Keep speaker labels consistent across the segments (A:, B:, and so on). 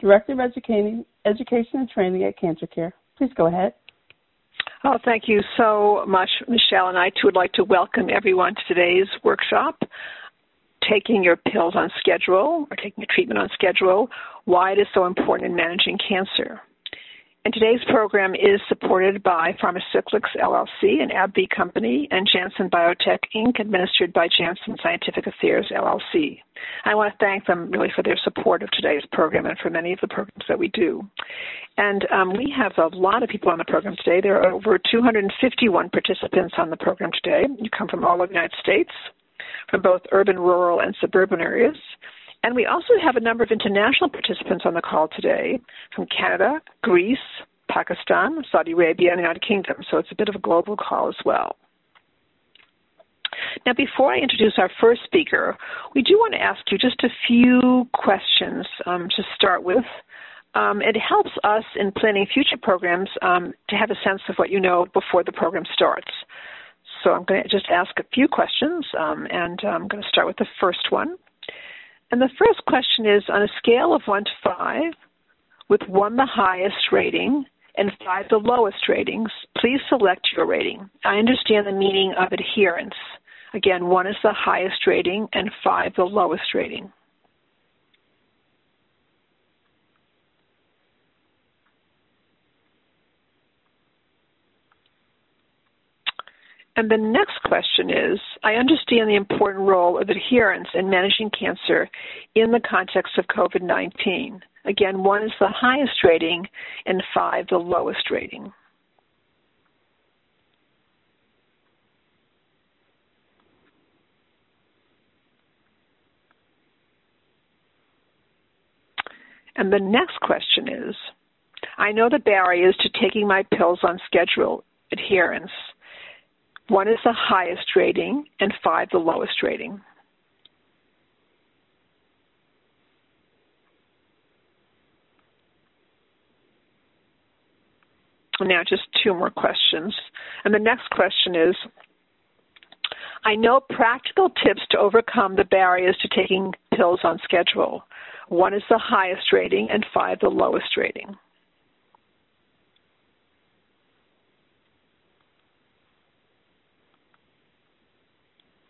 A: Director of Education, Education and Training at Cancer Care. Please go ahead.
B: Oh, thank you so much, Michelle. And I too would like to welcome everyone to today's workshop, Taking Your Pills on Schedule or Taking a Treatment on Schedule, Why It Is So Important in Managing Cancer. And today's program is supported by Pharmacyclics LLC, an AbbVie company, and Janssen Biotech Inc., administered by Janssen Scientific Affairs LLC. I want to thank them really for their support of today's program and for many of the programs that we do. And um, we have a lot of people on the program today. There are over 251 participants on the program today. You come from all over the United States, from both urban, rural, and suburban areas. And we also have a number of international participants on the call today from Canada, Greece, Pakistan, Saudi Arabia, and the United Kingdom. So it's a bit of a global call as well. Now, before I introduce our first speaker, we do want to ask you just a few questions um, to start with. Um, it helps us in planning future programs um, to have a sense of what you know before the program starts. So I'm going to just ask a few questions, um, and I'm going to start with the first one. And the first question is on a scale of 1 to 5, with 1 the highest rating and 5 the lowest ratings, please select your rating. I understand the meaning of adherence. Again, 1 is the highest rating and 5 the lowest rating. And the next question is I understand the important role of adherence in managing cancer in the context of COVID 19. Again, one is the highest rating and five the lowest rating. And the next question is I know the barriers to taking my pills on schedule adherence one is the highest rating, and five the lowest rating. Now, just two more questions. And the next question is I know practical tips to overcome the barriers to taking pills on schedule. One is the highest rating, and five the lowest rating.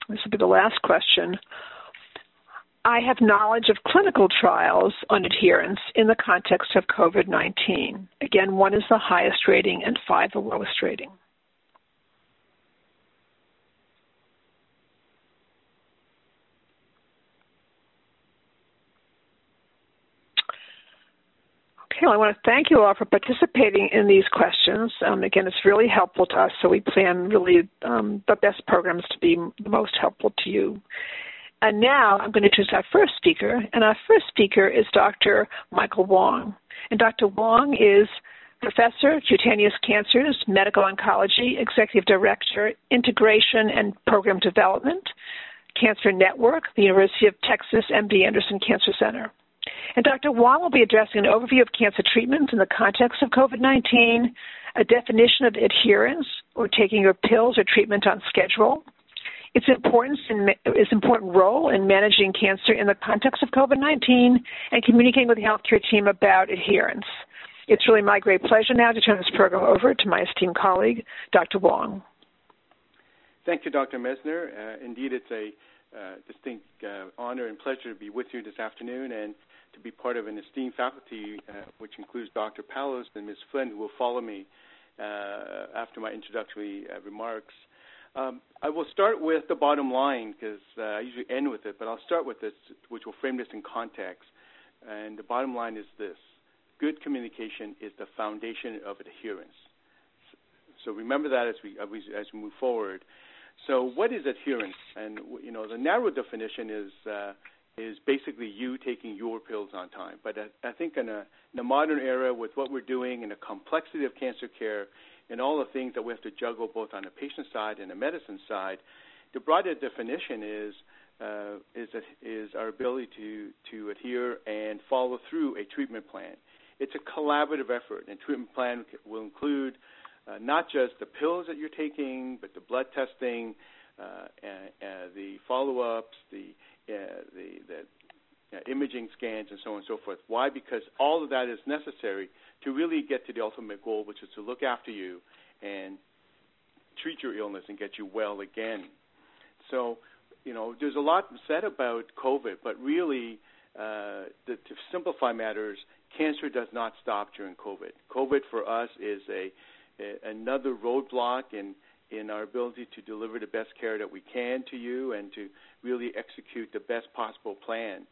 B: This will be the last question. I have knowledge of clinical trials on adherence in the context of COVID 19. Again, one is the highest rating and five the lowest rating. Okay, well, I want to thank you all for participating in these questions. Um, again, it's really helpful to us, so we plan really um, the best programs to be the most helpful to you. And now I'm going to introduce our first speaker, and our first speaker is Dr. Michael Wong. And Dr. Wong is Professor, Cutaneous Cancers, Medical Oncology, Executive Director, Integration and Program Development, Cancer Network, the University of Texas MD Anderson Cancer Center. And Dr. Wong will be addressing an overview of cancer treatments in the context of COVID 19, a definition of adherence or taking your pills or treatment on schedule, its importance in its important role in managing cancer in the context of COVID 19, and communicating with the healthcare team about adherence. It's really my great pleasure now to turn this program over to my esteemed colleague, Dr. Wong.
C: Thank you, Dr. Messner. Uh, indeed, it's a uh, distinct uh, honor and pleasure to be with you this afternoon and to be part of an esteemed faculty, uh, which includes Dr. Palos and Ms. Flynn, who will follow me uh, after my introductory uh, remarks. Um, I will start with the bottom line because uh, I usually end with it, but I'll start with this, which will frame this in context. And the bottom line is this good communication is the foundation of adherence. So remember that as we, as we move forward. So what is adherence? And you know, the narrow definition is uh, is basically you taking your pills on time. But I, I think in a, in the modern era, with what we're doing and the complexity of cancer care and all the things that we have to juggle both on the patient side and the medicine side, the broader definition is uh, is is our ability to to adhere and follow through a treatment plan. It's a collaborative effort, and treatment plan will include uh, not just the pills that you're taking, but the blood testing, uh, and, and the follow-ups, the uh, the, the uh, imaging scans, and so on and so forth. Why? Because all of that is necessary to really get to the ultimate goal, which is to look after you and treat your illness and get you well again. So, you know, there's a lot said about COVID, but really, uh, the, to simplify matters, cancer does not stop during COVID. COVID for us is a, a another roadblock in in our ability to deliver the best care that we can to you and to really execute the best possible plan.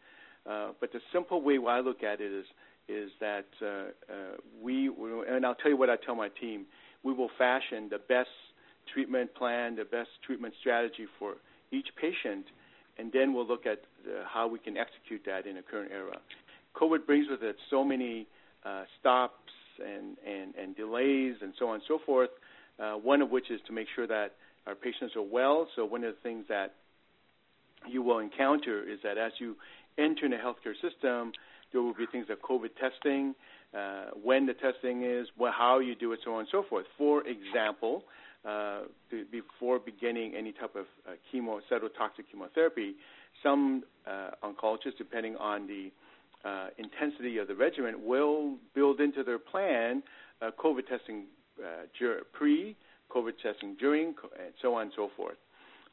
C: Uh, but the simple way I look at it is is that uh, uh, we and I'll tell you what I tell my team: we will fashion the best treatment plan, the best treatment strategy for each patient, and then we'll look at uh, how we can execute that in the current era. COVID brings with it so many uh, stops and, and, and delays and so on and so forth uh, one of which is to make sure that our patients are well. So one of the things that you will encounter is that as you enter the healthcare system, there will be things like COVID testing, uh, when the testing is, how you do it, so on and so forth. For example, uh, before beginning any type of uh, chemo, cytotoxic chemotherapy, some uh, oncologists, depending on the uh, intensity of the regimen, will build into their plan COVID testing pre COVID testing, during, and so on and so forth.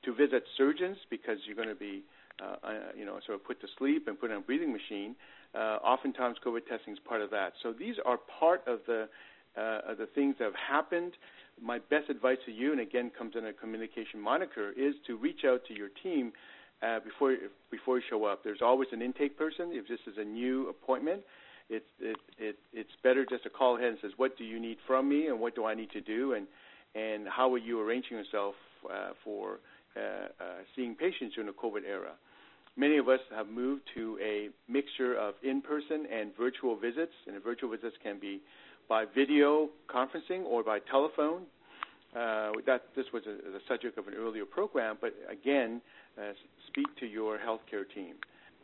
C: To visit surgeons because you're going to be, uh, uh, you know, sort of put to sleep and put on a breathing machine. Uh, oftentimes, COVID testing is part of that. So these are part of the uh, of the things that have happened. My best advice to you, and again, comes in a communication moniker, is to reach out to your team uh, before before you show up. There's always an intake person if this is a new appointment it's it, it it's better just to call ahead and says what do you need from me and what do I need to do and and how are you arranging yourself uh, for uh, uh, seeing patients during the COVID era. Many of us have moved to a mixture of in-person and virtual visits, and the virtual visits can be by video conferencing or by telephone. Uh, that this was a, the subject of an earlier program, but again, uh, speak to your healthcare team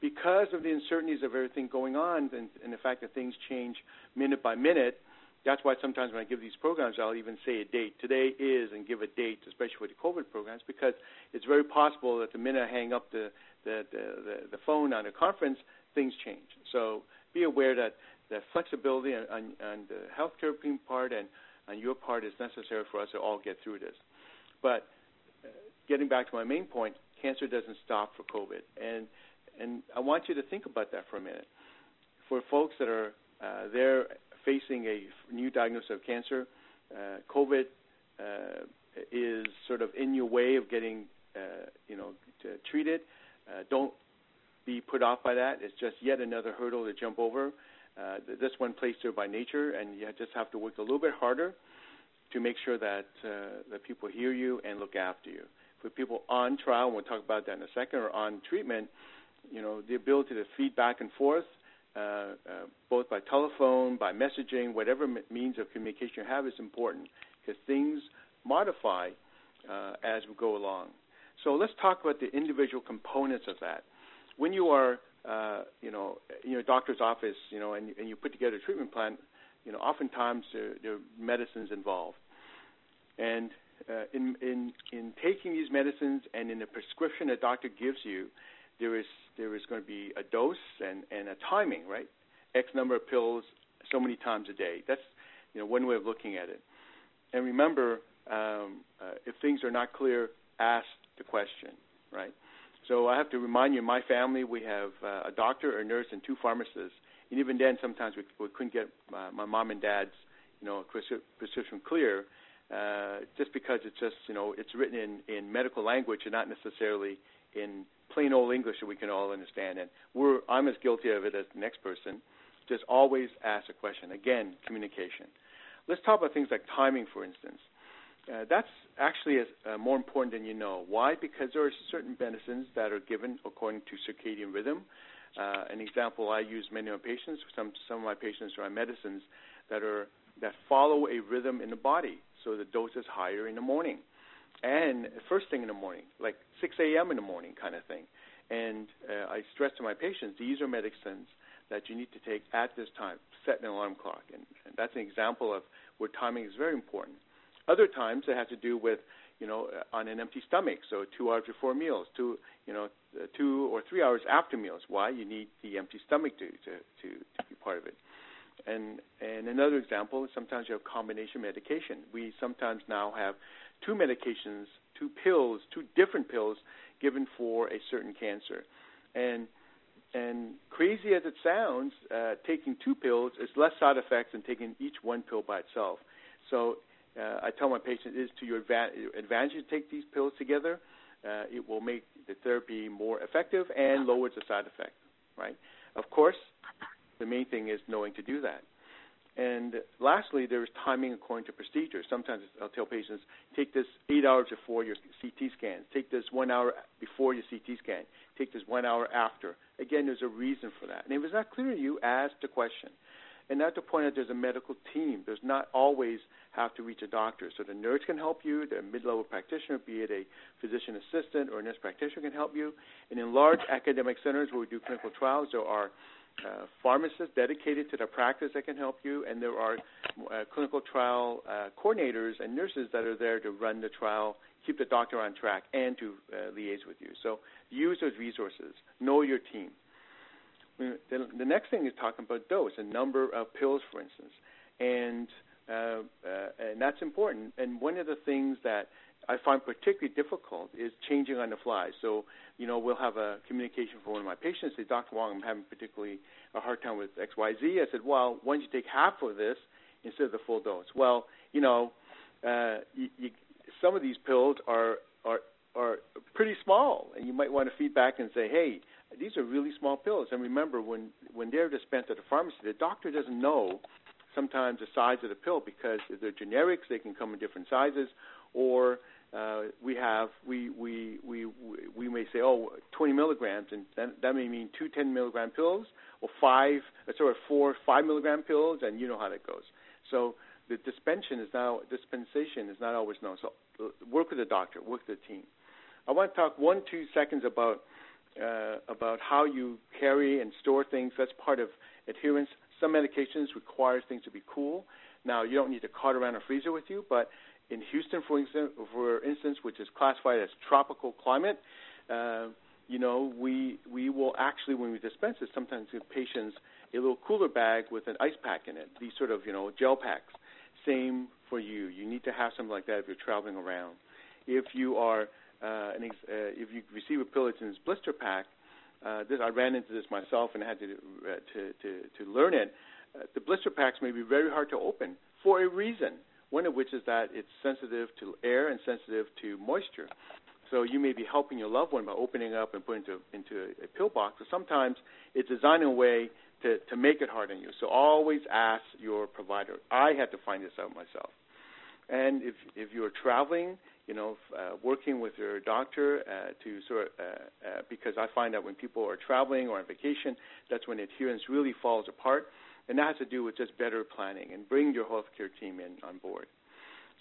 C: because of the uncertainties of everything going on and, and the fact that things change minute by minute, that's why sometimes when I give these programs, I'll even say a date. Today is, and give a date, especially with the COVID programs, because it's very possible that the minute I hang up the the, the, the, the phone on a conference, things change. So be aware that the flexibility on, on, on the healthcare team part and on your part is necessary for us to all get through this. But uh, getting back to my main point, cancer doesn't stop for COVID, and and I want you to think about that for a minute. For folks that are uh, there facing a new diagnosis of cancer, uh, COVID uh, is sort of in your way of getting, uh, you know, treated. Uh, don't be put off by that. It's just yet another hurdle to jump over. Uh, this one placed there by nature, and you just have to work a little bit harder to make sure that that people hear you and look after you. For people on trial, and we'll talk about that in a second, or on treatment, you know, the ability to feed back and forth, uh, uh, both by telephone, by messaging, whatever m- means of communication you have is important because things modify uh, as we go along. So let's talk about the individual components of that. When you are, uh, you know, in your doctor's office, you know, and, and you put together a treatment plan, you know, oftentimes there, there are medicines involved. And uh, in, in, in taking these medicines and in the prescription a doctor gives you, there is there is going to be a dose and, and a timing, right? X number of pills so many times a day. That's you know one way of looking at it. And remember, um, uh, if things are not clear, ask the question, right? So I have to remind you, in my family, we have uh, a doctor, a nurse, and two pharmacists. And even then, sometimes we, we couldn't get my, my mom and dad's, you know, prescription clear, uh, just because it's just, you know, it's written in in medical language and not necessarily in plain old English that we can all understand. And we're I'm as guilty of it as the next person. Just always ask a question. Again, communication. Let's talk about things like timing, for instance. uh, that's actually uh, more important than you know. Why? Because there are certain medicines that are given according to circadian rhythm. Uh, an example I use many of my patients. Some some of my patients are on medicines that are that follow a rhythm in the body. So the dose is higher in the morning, and first thing in the morning, like 6 a.m. in the morning, kind of thing. And uh, I stress to my patients, these are medicines that you need to take at this time. Set an alarm clock, and, and that's an example of where timing is very important. Other times it has to do with, you know, on an empty stomach, so two hours before meals, two, you know, two or three hours after meals. Why? You need the empty stomach to to to, to be part of it. And and another example sometimes you have combination medication. We sometimes now have two medications, two pills, two different pills given for a certain cancer. And and crazy as it sounds, uh, taking two pills is less side effects than taking each one pill by itself. So uh, I tell my patients it is to your advantage to take these pills together. Uh, it will make the therapy more effective and lowers the side effect. Right. Of course, the main thing is knowing to do that. And lastly, there is timing according to procedure. Sometimes I'll tell patients, take this eight hours before your CT scan. Take this one hour before your CT scan. Take this one hour after. Again, there's a reason for that. And if it's not clear to you, ask the question. And not to point out there's a medical team. There's not always have to reach a doctor. So the nurse can help you, the mid-level practitioner, be it a physician assistant or a nurse practitioner can help you. And in large academic centers where we do clinical trials, there are uh, pharmacists dedicated to the practice that can help you, and there are uh, clinical trial uh, coordinators and nurses that are there to run the trial, keep the doctor on track, and to uh, liaise with you. So use those resources. Know your team. The, the next thing is talking about dose, a number of pills, for instance, and uh, uh, and that's important. And one of the things that I find particularly difficult is changing on the fly. So, you know, we'll have a communication from one of my patients, say, Dr. Wong, I'm having particularly a hard time with XYZ. I said, well, why don't you take half of this instead of the full dose? Well, you know, uh, you, you, some of these pills are, are, are pretty small, and you might want to feed back and say, hey, these are really small pills. And remember, when, when they're dispensed at the pharmacy, the doctor doesn't know sometimes the size of the pill because if they're generics, they can come in different sizes, or uh, we have we, we we we may say oh 20 milligrams and that, that may mean two 10 milligram pills or five uh, sorry four five milligram pills and you know how that goes. So the dispensation is now dispensation is not always known. So uh, work with the doctor work with the team. I want to talk one two seconds about uh, about how you carry and store things. That's part of adherence. Some medications require things to be cool. Now you don't need to cart around a freezer with you but in Houston, for instance, for instance, which is classified as tropical climate, uh, you know, we we will actually, when we dispense it, sometimes give patients a little cooler bag with an ice pack in it. These sort of, you know, gel packs. Same for you. You need to have something like that if you're traveling around. If you are, uh, an ex- uh, if you receive a pill in this blister pack, uh, this I ran into this myself and had to uh, to, to to learn it. Uh, the blister packs may be very hard to open for a reason one of which is that it's sensitive to air and sensitive to moisture. So you may be helping your loved one by opening up and putting into into a pill box. But sometimes it's designed in a way to to make it hard on you. So always ask your provider. I had to find this out myself. And if if you're traveling, you know, uh, working with your doctor uh, to sort of, uh, uh, because I find that when people are traveling or on vacation, that's when adherence really falls apart and that has to do with just better planning and bring your healthcare team in on board.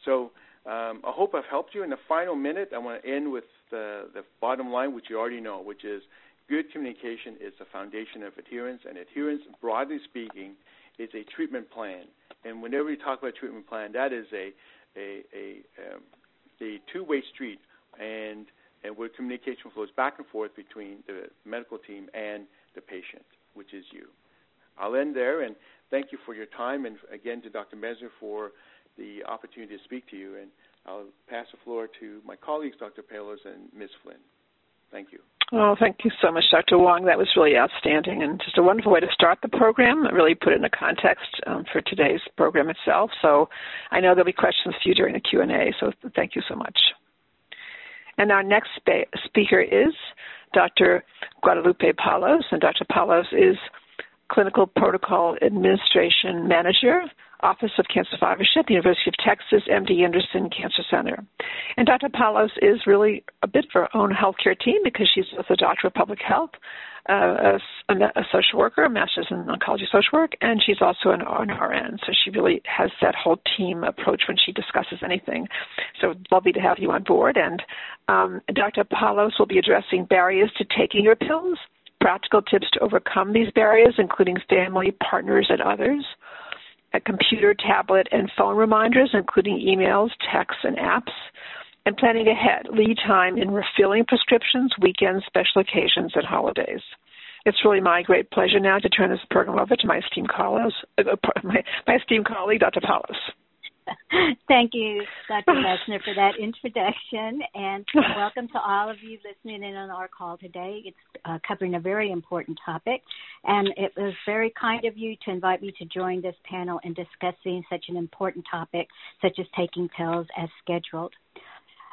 C: So um, I hope I've helped you. In the final minute, I want to end with the, the bottom line, which you already know, which is good communication is the foundation of adherence, and adherence, broadly speaking, is a treatment plan. And whenever you talk about treatment plan, that is a a a, um, a two-way street, and and where communication flows back and forth between the medical team and the patient, which is you. I'll end there and thank you for your time, and again to Dr. Messner for the opportunity to speak to you. And I'll pass the floor to my colleagues, Dr. Palos and Ms. Flynn. Thank you.
B: Oh, thank you so much, Dr. Wong. That was really outstanding and just a wonderful way to start the program. It really put it in a context um, for today's program itself. So I know there'll be questions for you during the Q&A, so thank you so much. And our next spa- speaker is Dr. Guadalupe Palos, and Dr. Palos is Clinical Protocol Administration Manager, Office of Cancer Survivorship, University of Texas, MD Anderson Cancer Center. And Dr. Palos is really a bit of her own healthcare team because she's both a doctor of public health, uh, a, a, social worker, a master's in oncology social work, and she's also an, an RN. So she really has that whole team approach when she discusses anything. So lovely to have you on board. And um, Dr. Palos will be addressing barriers to taking your pills practical tips to overcome these barriers, including family, partners, and others, a computer, tablet, and phone reminders, including emails, texts, and apps, and planning ahead, lead time in refilling prescriptions, weekends, special occasions, and holidays. It's really my great pleasure now to turn this program over to my esteemed, uh, my, my esteemed colleague, Dr. Palos.
D: Thank you, Dr. Messner, for that introduction, and welcome to all of you listening in on our call today. It's uh, covering a very important topic, and it was very kind of you to invite me to join this panel in discussing such an important topic, such as taking pills as scheduled.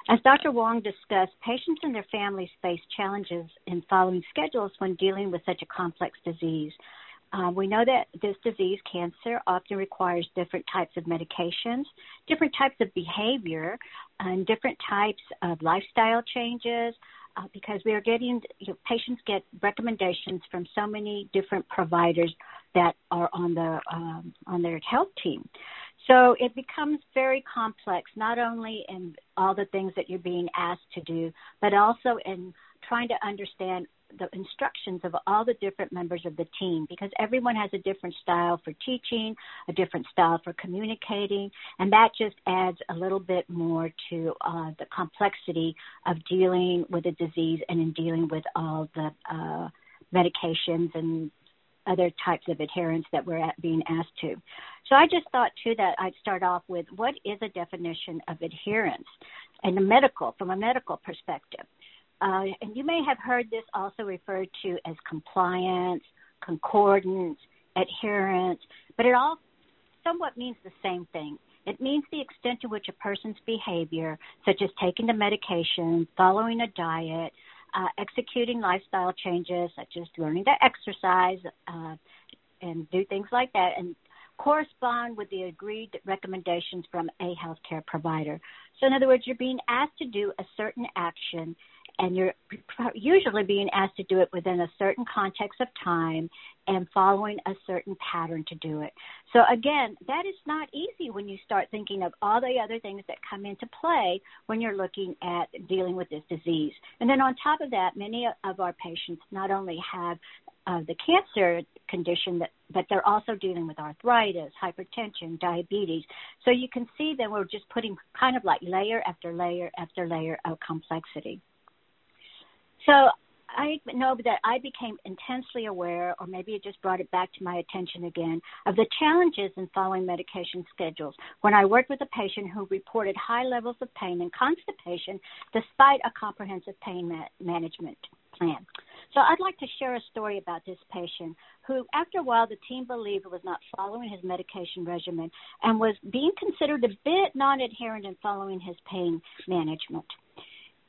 D: As Dr. Wong discussed, patients and their families face challenges in following schedules when dealing with such a complex disease. Uh, we know that this disease, cancer, often requires different types of medications, different types of behavior, and different types of lifestyle changes. Uh, because we are getting you know, patients get recommendations from so many different providers that are on the um, on their health team. So it becomes very complex, not only in all the things that you're being asked to do, but also in trying to understand the instructions of all the different members of the team because everyone has a different style for teaching, a different style for communicating, and that just adds a little bit more to uh, the complexity of dealing with a disease and in dealing with all the uh, medications and other types of adherence that we're being asked to. So I just thought too that I'd start off with what is a definition of adherence in the medical, from a medical perspective. Uh, and you may have heard this also referred to as compliance, concordance, adherence, but it all somewhat means the same thing. It means the extent to which a person's behavior, such as taking the medication, following a diet, uh, executing lifestyle changes, such as learning to exercise uh, and do things like that, and correspond with the agreed recommendations from a healthcare provider. So, in other words, you're being asked to do a certain action and you're usually being asked to do it within a certain context of time and following a certain pattern to do it. So again, that is not easy when you start thinking of all the other things that come into play when you're looking at dealing with this disease. And then on top of that, many of our patients not only have uh, the cancer condition that but they're also dealing with arthritis, hypertension, diabetes. So you can see that we're just putting kind of like layer after layer after layer of complexity. So I know that I became intensely aware, or maybe it just brought it back to my attention again, of the challenges in following medication schedules when I worked with a patient who reported high levels of pain and constipation despite a comprehensive pain ma- management plan. So I'd like to share a story about this patient who, after a while, the team believed was not following his medication regimen and was being considered a bit non adherent in following his pain management.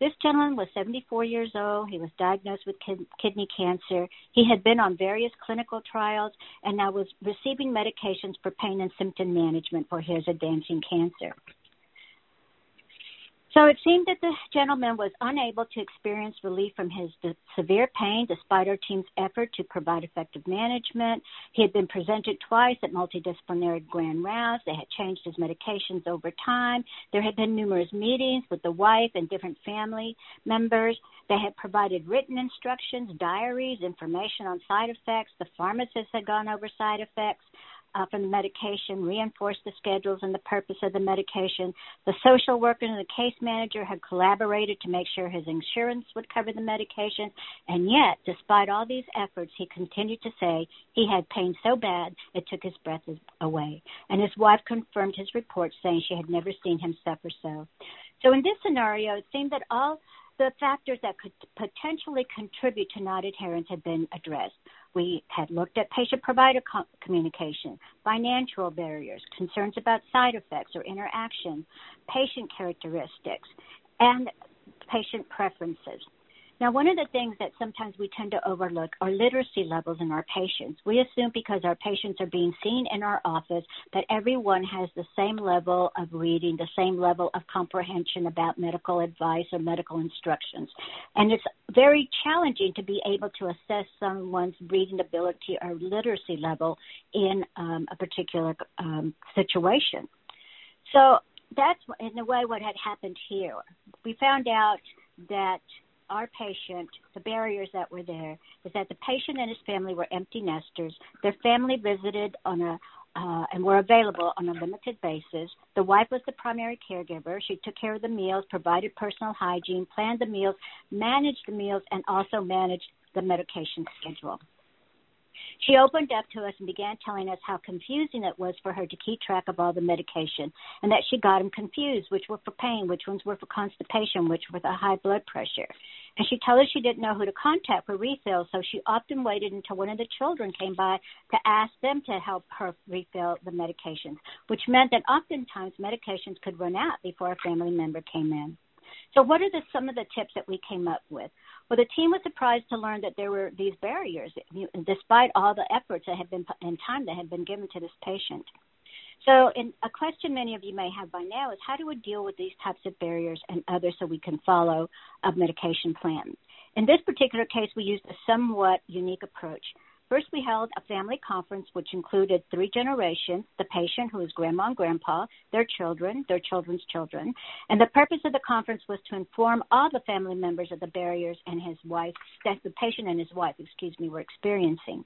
D: This gentleman was 74 years old. He was diagnosed with kid- kidney cancer. He had been on various clinical trials and now was receiving medications for pain and symptom management for his advancing cancer. So it seemed that the gentleman was unable to experience relief from his severe pain despite our team's effort to provide effective management. He had been presented twice at multidisciplinary grand rounds. They had changed his medications over time. There had been numerous meetings with the wife and different family members. They had provided written instructions, diaries, information on side effects. The pharmacist had gone over side effects uh, from the medication, reinforced the schedules and the purpose of the medication. The social worker and the case manager had collaborated to make sure his insurance would cover the medication. And yet, despite all these efforts, he continued to say he had pain so bad it took his breath away. And his wife confirmed his report, saying she had never seen him suffer so. So in this scenario, it seemed that all the factors that could potentially contribute to non adherence had been addressed. We had looked at patient provider co- communication, financial barriers, concerns about side effects or interaction, patient characteristics, and patient preferences. Now, one of the things that sometimes we tend to overlook are literacy levels in our patients. We assume because our patients are being seen in our office that everyone has the same level of reading, the same level of comprehension about medical advice or medical instructions. And it's very challenging to be able to assess someone's reading ability or literacy level in um, a particular um, situation. So that's in a way what had happened here. We found out that our patient, the barriers that were there, is that the patient and his family were empty nesters. Their family visited on a uh, and were available on a limited basis. The wife was the primary caregiver. She took care of the meals, provided personal hygiene, planned the meals, managed the meals, and also managed the medication schedule. She opened up to us and began telling us how confusing it was for her to keep track of all the medication and that she got them confused, which were for pain, which ones were for constipation, which were for high blood pressure. And she told us she didn't know who to contact for refills, so she often waited until one of the children came by to ask them to help her refill the medications, which meant that oftentimes medications could run out before a family member came in. So, what are the, some of the tips that we came up with? Well, the team was surprised to learn that there were these barriers, despite all the efforts that had been and time that had been given to this patient. So, a question many of you may have by now is how do we deal with these types of barriers and others so we can follow a medication plan? In this particular case, we used a somewhat unique approach. First, we held a family conference which included three generations the patient, who is grandma and grandpa, their children, their children's children. And the purpose of the conference was to inform all the family members of the barriers and his wife, that the patient and his wife, excuse me, were experiencing.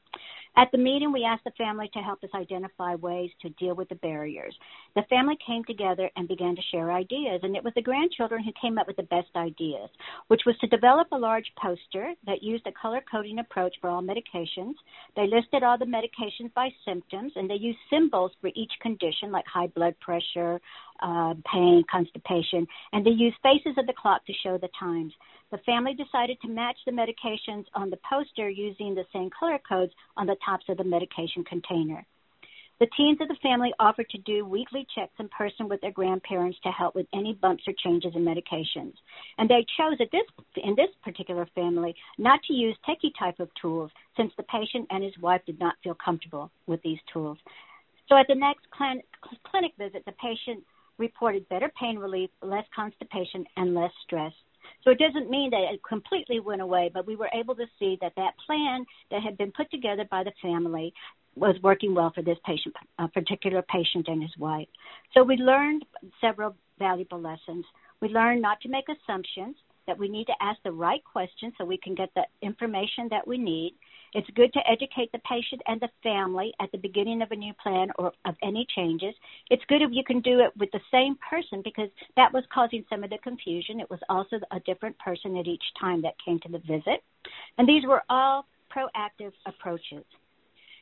D: At the meeting, we asked the family to help us identify ways to deal with the barriers. The family came together and began to share ideas, and it was the grandchildren who came up with the best ideas, which was to develop a large poster that used a color coding approach for all medications. They listed all the medications by symptoms, and they used symbols for each condition, like high blood pressure, uh, pain, constipation, and they used faces of the clock to show the times. The family decided to match the medications on the poster using the same color codes on the tops of the medication container. The teens of the family offered to do weekly checks in person with their grandparents to help with any bumps or changes in medications. And they chose at this, in this particular family not to use techie type of tools since the patient and his wife did not feel comfortable with these tools. So at the next cl- clinic visit, the patient reported better pain relief, less constipation, and less stress. So it doesn't mean that it completely went away, but we were able to see that that plan that had been put together by the family was working well for this patient, a particular patient and his wife. So we learned several valuable lessons. We learned not to make assumptions, that we need to ask the right questions so we can get the information that we need. It's good to educate the patient and the family at the beginning of a new plan or of any changes. It's good if you can do it with the same person because that was causing some of the confusion. It was also a different person at each time that came to the visit. And these were all proactive approaches.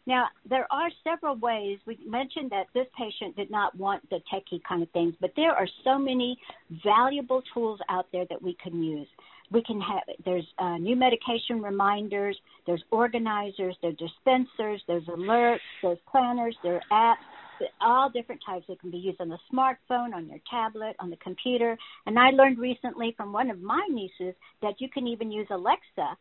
D: Now, there are several ways. We mentioned that this patient did not want the techie kind of things, but there are so many valuable tools out there that we can use we can have there's uh, new medication reminders, there's organizers, there's dispensers, there's alerts, there's planners, there are apps, all different types. that can be used on the smartphone, on your tablet, on the computer. And I learned recently from one of my nieces that you can even use Alexa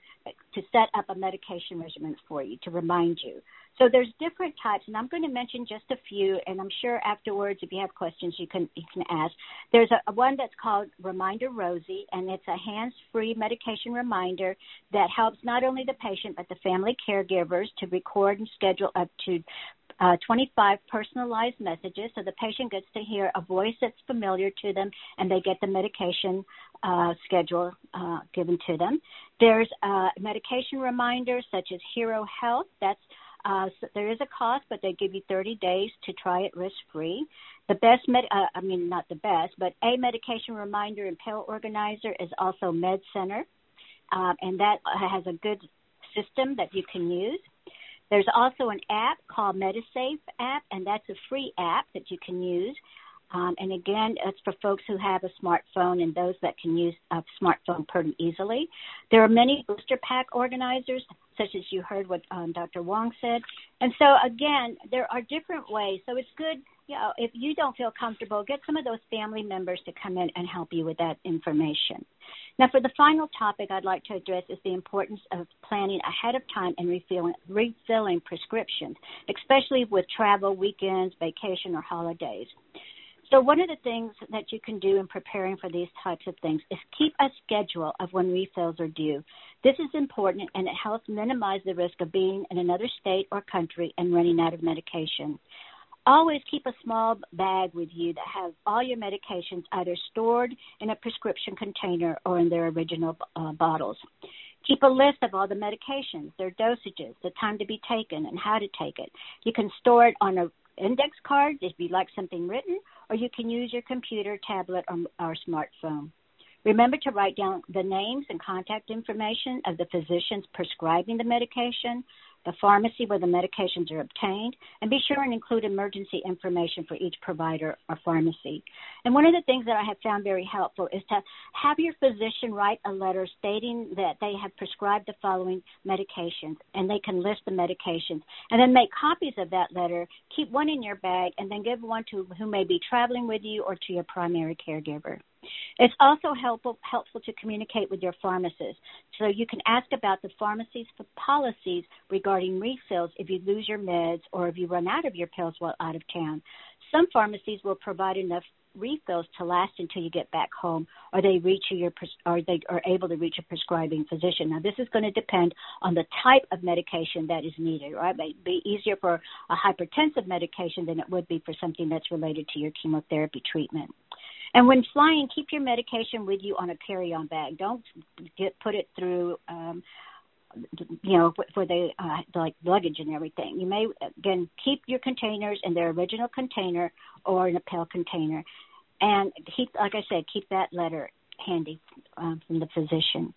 D: to set up a medication regimen for you to remind you. So there's different types, and I'm going to mention just a few. And I'm sure afterwards, if you have questions, you can you can ask. There's a, one that's called Reminder Rosie, and it's a hands-free medication reminder that helps not only the patient but the family caregivers to record and schedule up to uh, 25 personalized messages so the patient gets to hear a voice that's familiar to them and they get the medication uh, schedule uh, given to them. There's uh, medication reminders such as Hero Health. That's uh, so there is a cost, but they give you 30 days to try it risk free. The best, med- uh, I mean, not the best, but a medication reminder and pill organizer is also Med Center, uh, and that has a good system that you can use. There's also an app called MediSafe app, and that's a free app that you can use. Um, and again, it's for folks who have a smartphone and those that can use a smartphone pretty easily. There are many blister pack organizers, such as you heard what um, Dr. Wong said. And so, again, there are different ways. So it's good you know, if you don't feel comfortable, get some of those family members to come in and help you with that information. Now, for the final topic I'd like to address is the importance of planning ahead of time and refilling, refilling prescriptions, especially with travel, weekends, vacation, or holidays. So, one of the things that you can do in preparing for these types of things is keep a schedule of when refills are due. This is important and it helps minimize the risk of being in another state or country and running out of medication. Always keep a small bag with you that has all your medications either stored in a prescription container or in their original uh, bottles. Keep a list of all the medications, their dosages, the time to be taken, and how to take it. You can store it on an index card if you'd like something written, or you can use your computer, tablet, or, or smartphone. Remember to write down the names and contact information of the physicians prescribing the medication, the pharmacy where the medications are obtained, and be sure and include emergency information for each provider or pharmacy. And one of the things that I have found very helpful is to have your physician write a letter stating that they have prescribed the following medications, and they can list the medications, and then make copies of that letter, keep one in your bag, and then give one to who may be traveling with you or to your primary caregiver. It's also helpful, helpful to communicate with your pharmacist. So you can ask about the pharmacy's policies regarding refills if you lose your meds or if you run out of your pills while out of town. Some pharmacies will provide enough refills to last until you get back home or they reach your or they are able to reach a prescribing physician now this is going to depend on the type of medication that is needed right it may be easier for a hypertensive medication than it would be for something that's related to your chemotherapy treatment and when flying, keep your medication with you on a carry-on bag. Don't get put it through, um, you know, for the uh, like luggage and everything. You may again keep your containers in their original container or in a pill container, and keep, like I said, keep that letter handy um, from the physician.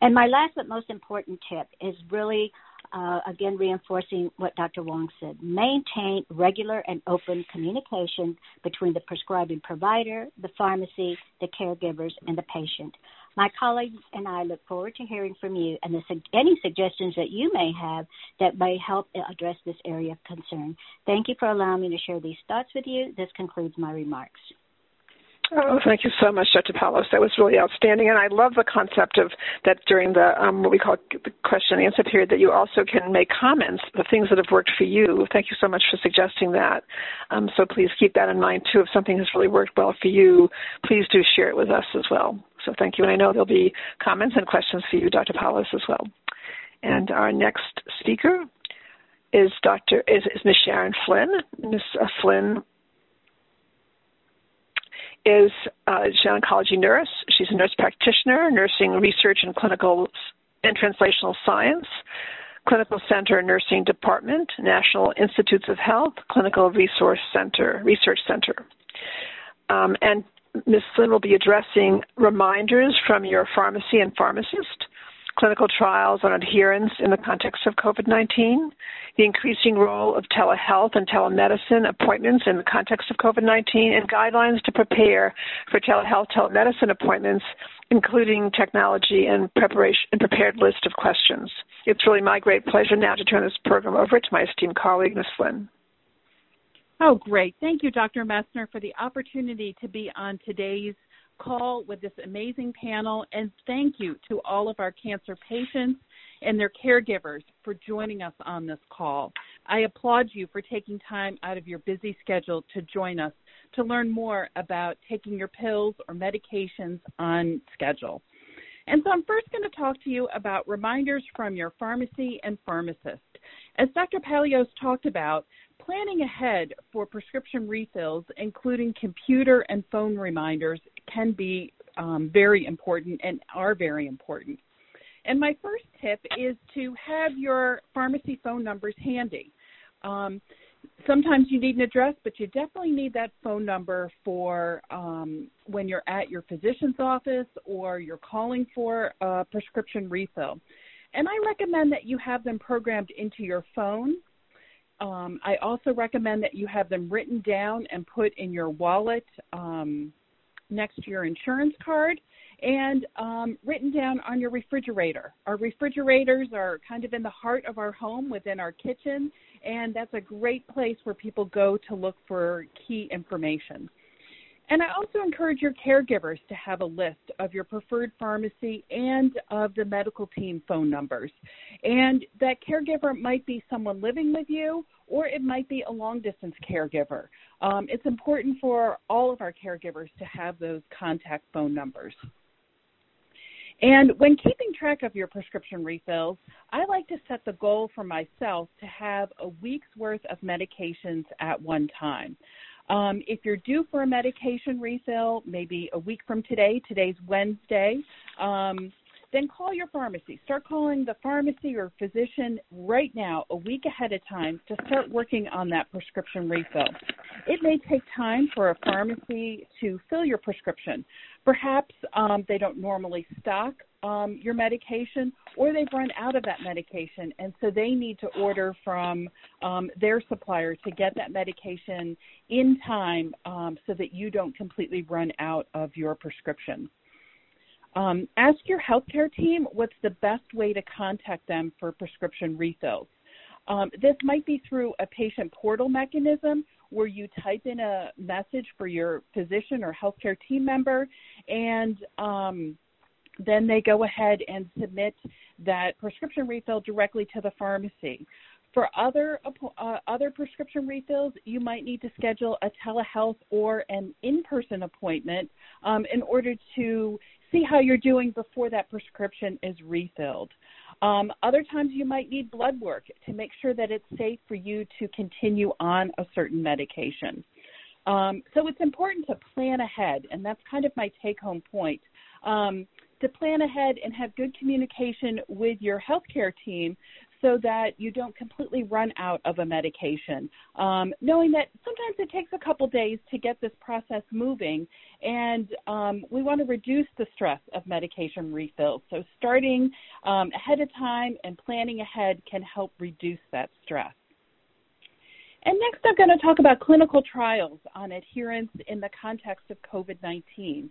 D: And my last but most important tip is really uh, again reinforcing what Dr. Wong said. Maintain regular and open communication between the prescribing provider, the pharmacy, the caregivers, and the patient. My colleagues and I look forward to hearing from you and the, any suggestions that you may have that may help address this area of concern. Thank you for allowing me to share these thoughts with you. This concludes my remarks.
B: Oh, thank you so much, Dr. Palos. That was really outstanding, and I love the concept of that during the um, what we call the question and answer period that you also can make comments, the things that have worked for you. Thank you so much for suggesting that. Um, so please keep that in mind too. If something has really worked well for you, please do share it with us as well. So thank you, and I know there'll be comments and questions for you, Dr. Palos, as well. And our next speaker is Dr. is, is Ms. Sharon Flynn. Ms. Uh, Flynn is uh, an oncology nurse. She's a nurse practitioner, nursing research and clinical and translational science, clinical center nursing department, National Institutes of Health, clinical resource center, research center. Um, and Ms. Flynn will be addressing reminders from your pharmacy and pharmacist clinical trials on adherence in the context of COVID 19, the increasing role of telehealth and telemedicine appointments in the context of COVID 19, and guidelines to prepare for telehealth telemedicine appointments, including technology and preparation and prepared list of questions. It's really my great pleasure now to turn this program over to my esteemed colleague, Ms. Flynn.
E: Oh, great. Thank you, Dr. Messner, for the opportunity to be on today's call with this amazing panel. And thank you to all of our cancer patients and their caregivers for joining us on this call. I applaud you for taking time out of your busy schedule to join us to learn more about taking your pills or medications on schedule. And so I'm first going to talk to you about reminders from your pharmacy and pharmacist. As Dr. Palos talked about, planning ahead for prescription refills, including computer and phone reminders, can be um, very important and are very important. And my first tip is to have your pharmacy phone numbers handy. Um, sometimes you need an address, but you definitely need that phone number for um, when you're at your physician's office or you're calling for a prescription refill. And I recommend that you have them programmed into your phone. Um, I also recommend that you have them written down and put in your wallet um, next to your insurance card and um, written down on your refrigerator. Our refrigerators are kind of in the heart of our home within our kitchen, and that's a great place where people go to look for key information. And I also encourage your caregivers to have a list of your preferred pharmacy and of the medical team phone numbers. And that caregiver might be someone living with you or it might be a long distance caregiver. Um, it's important for all of our caregivers to have those contact phone numbers. And when keeping track of your prescription refills, I like to set the goal for myself to have a week's worth of medications at one time. Um, if you're due for a medication refill, maybe a week from today, today's Wednesday, um, then call your pharmacy. Start calling the pharmacy or physician right now, a week ahead of time, to start working on that prescription refill. It may take time for a pharmacy to fill your prescription. Perhaps um, they don't normally stock um, your medication, or they've run out of that medication, and so they need to order from um, their supplier to get that medication in time um, so that you don't completely run out of your prescription. Um, ask your healthcare team what's the best way to contact them for prescription refills. Um, this might be through a patient portal mechanism where you type in a message for your physician or healthcare team member, and um, then they go ahead and submit that prescription refill directly to the pharmacy. For other uh, other prescription refills, you might need to schedule a telehealth or an in-person appointment um, in order to see how you're doing before that prescription is refilled. Um, other times you might need blood work to make sure that it's safe for you to continue on a certain medication. Um, so it's important to plan ahead, and that's kind of my take home point. Um, to plan ahead and have good communication with your healthcare team so that you don't completely run out of a medication. Um, knowing that sometimes it takes a couple days to get this process moving, and um, we want to reduce the stress of medication refills. So, starting um, ahead of time and planning ahead can help reduce that stress. And next, I'm going to talk about clinical trials on adherence in the context of COVID 19.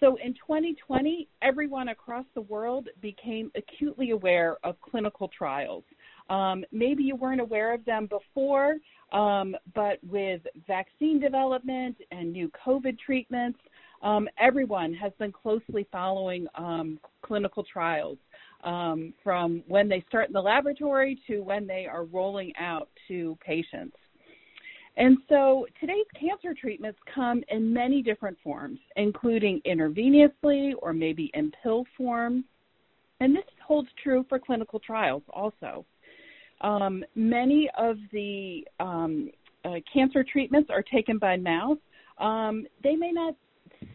E: So in 2020, everyone across the world became acutely aware of clinical trials. Um, maybe you weren't aware of them before, um, but with vaccine development and new COVID treatments, um, everyone has been closely following um, clinical trials um, from when they start in the laboratory to when they are rolling out to patients. And so today's cancer treatments come in many different forms, including intravenously or maybe in pill form. And this holds true for clinical trials also. Um, many of the um, uh, cancer treatments are taken by mouth. Um, they may not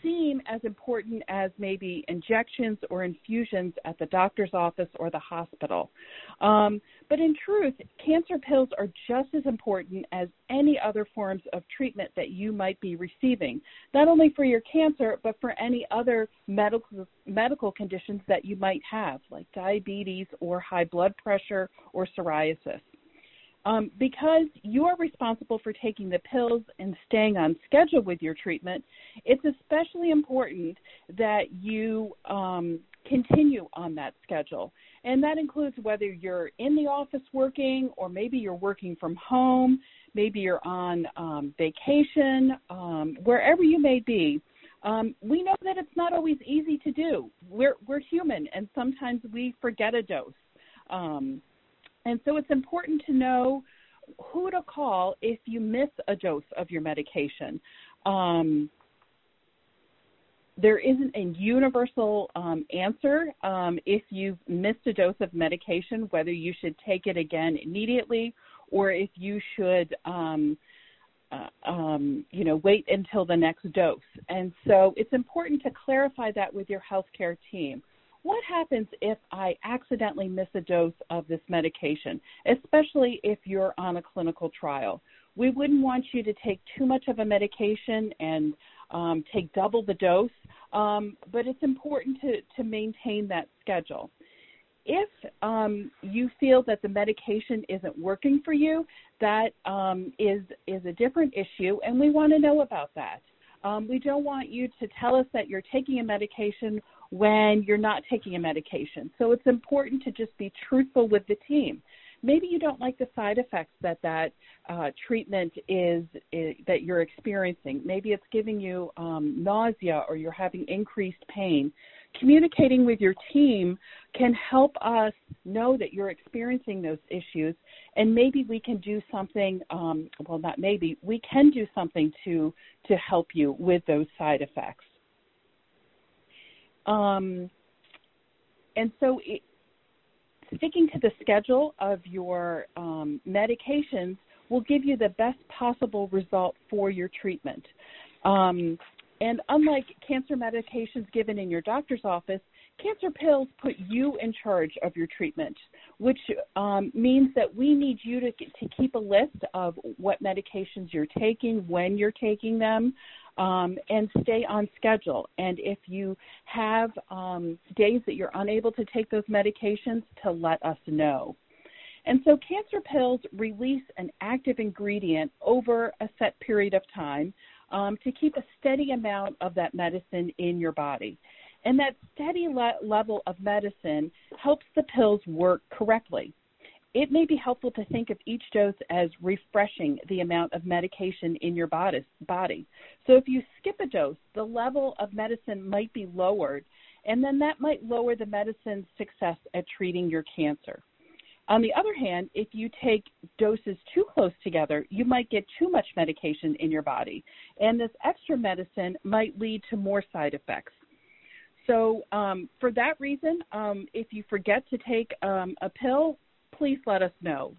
E: seem as important as maybe injections or infusions at the doctor's office or the hospital. Um, but in truth, cancer pills are just as important as any other forms of treatment that you might be receiving, not only for your cancer, but for any other medical, medical conditions that you might have, like diabetes or high blood pressure or psoriasis. Um, because you are responsible for taking the pills and staying on schedule with your treatment, it's especially important that you um, continue on that schedule. And that includes whether you're in the office working or maybe you're working from home, maybe you're on um, vacation, um, wherever you may be. Um, we know that it's not always easy to do. We're, we're human, and sometimes we forget a dose. Um, and so it's important to know who to call if you miss a dose of your medication. Um, there isn't a universal um, answer um, if you've missed a dose of medication, whether you should take it again immediately or if you should, um, uh, um, you know, wait until the next dose. And so it's important to clarify that with your healthcare team what happens if I accidentally miss a dose of this medication, especially if you're on a clinical trial? We wouldn't want you to take too much of a medication and um, take double the dose, um, but it's important to, to maintain that schedule. If um, you feel that the medication isn't working for you, that um, is is a different issue, and we want to know about that. Um, we don't want you to tell us that you're taking a medication when you're not taking a medication. So it's important to just be truthful with the team. Maybe you don't like the side effects that that uh, treatment is, is, that you're experiencing. Maybe it's giving you um, nausea or you're having increased pain. Communicating with your team can help us know that you're experiencing those issues, and maybe we can do something. Um, well, not maybe we can do something to to help you with those side effects. Um, and so, it, sticking to the schedule of your um, medications will give you the best possible result for your treatment. Um, and unlike cancer medications given in your doctor's office, cancer pills put you in charge of your treatment, which um, means that we need you to, to keep a list of what medications you're taking, when you're taking them, um, and stay on schedule. And if you have um, days that you're unable to take those medications, to let us know. And so, cancer pills release an active ingredient over a set period of time um, to keep a steady amount of that medicine in your body. And that steady le- level of medicine helps the pills work correctly. It may be helpful to think of each dose as refreshing the amount of medication in your body. So if you skip a dose, the level of medicine might be lowered, and then that might lower the medicine's success at treating your cancer. On the other hand, if you take doses too close together, you might get too much medication in your body, and this extra medicine might lead to more side effects. So, um, for that reason, um, if you forget to take um, a pill, please let us know.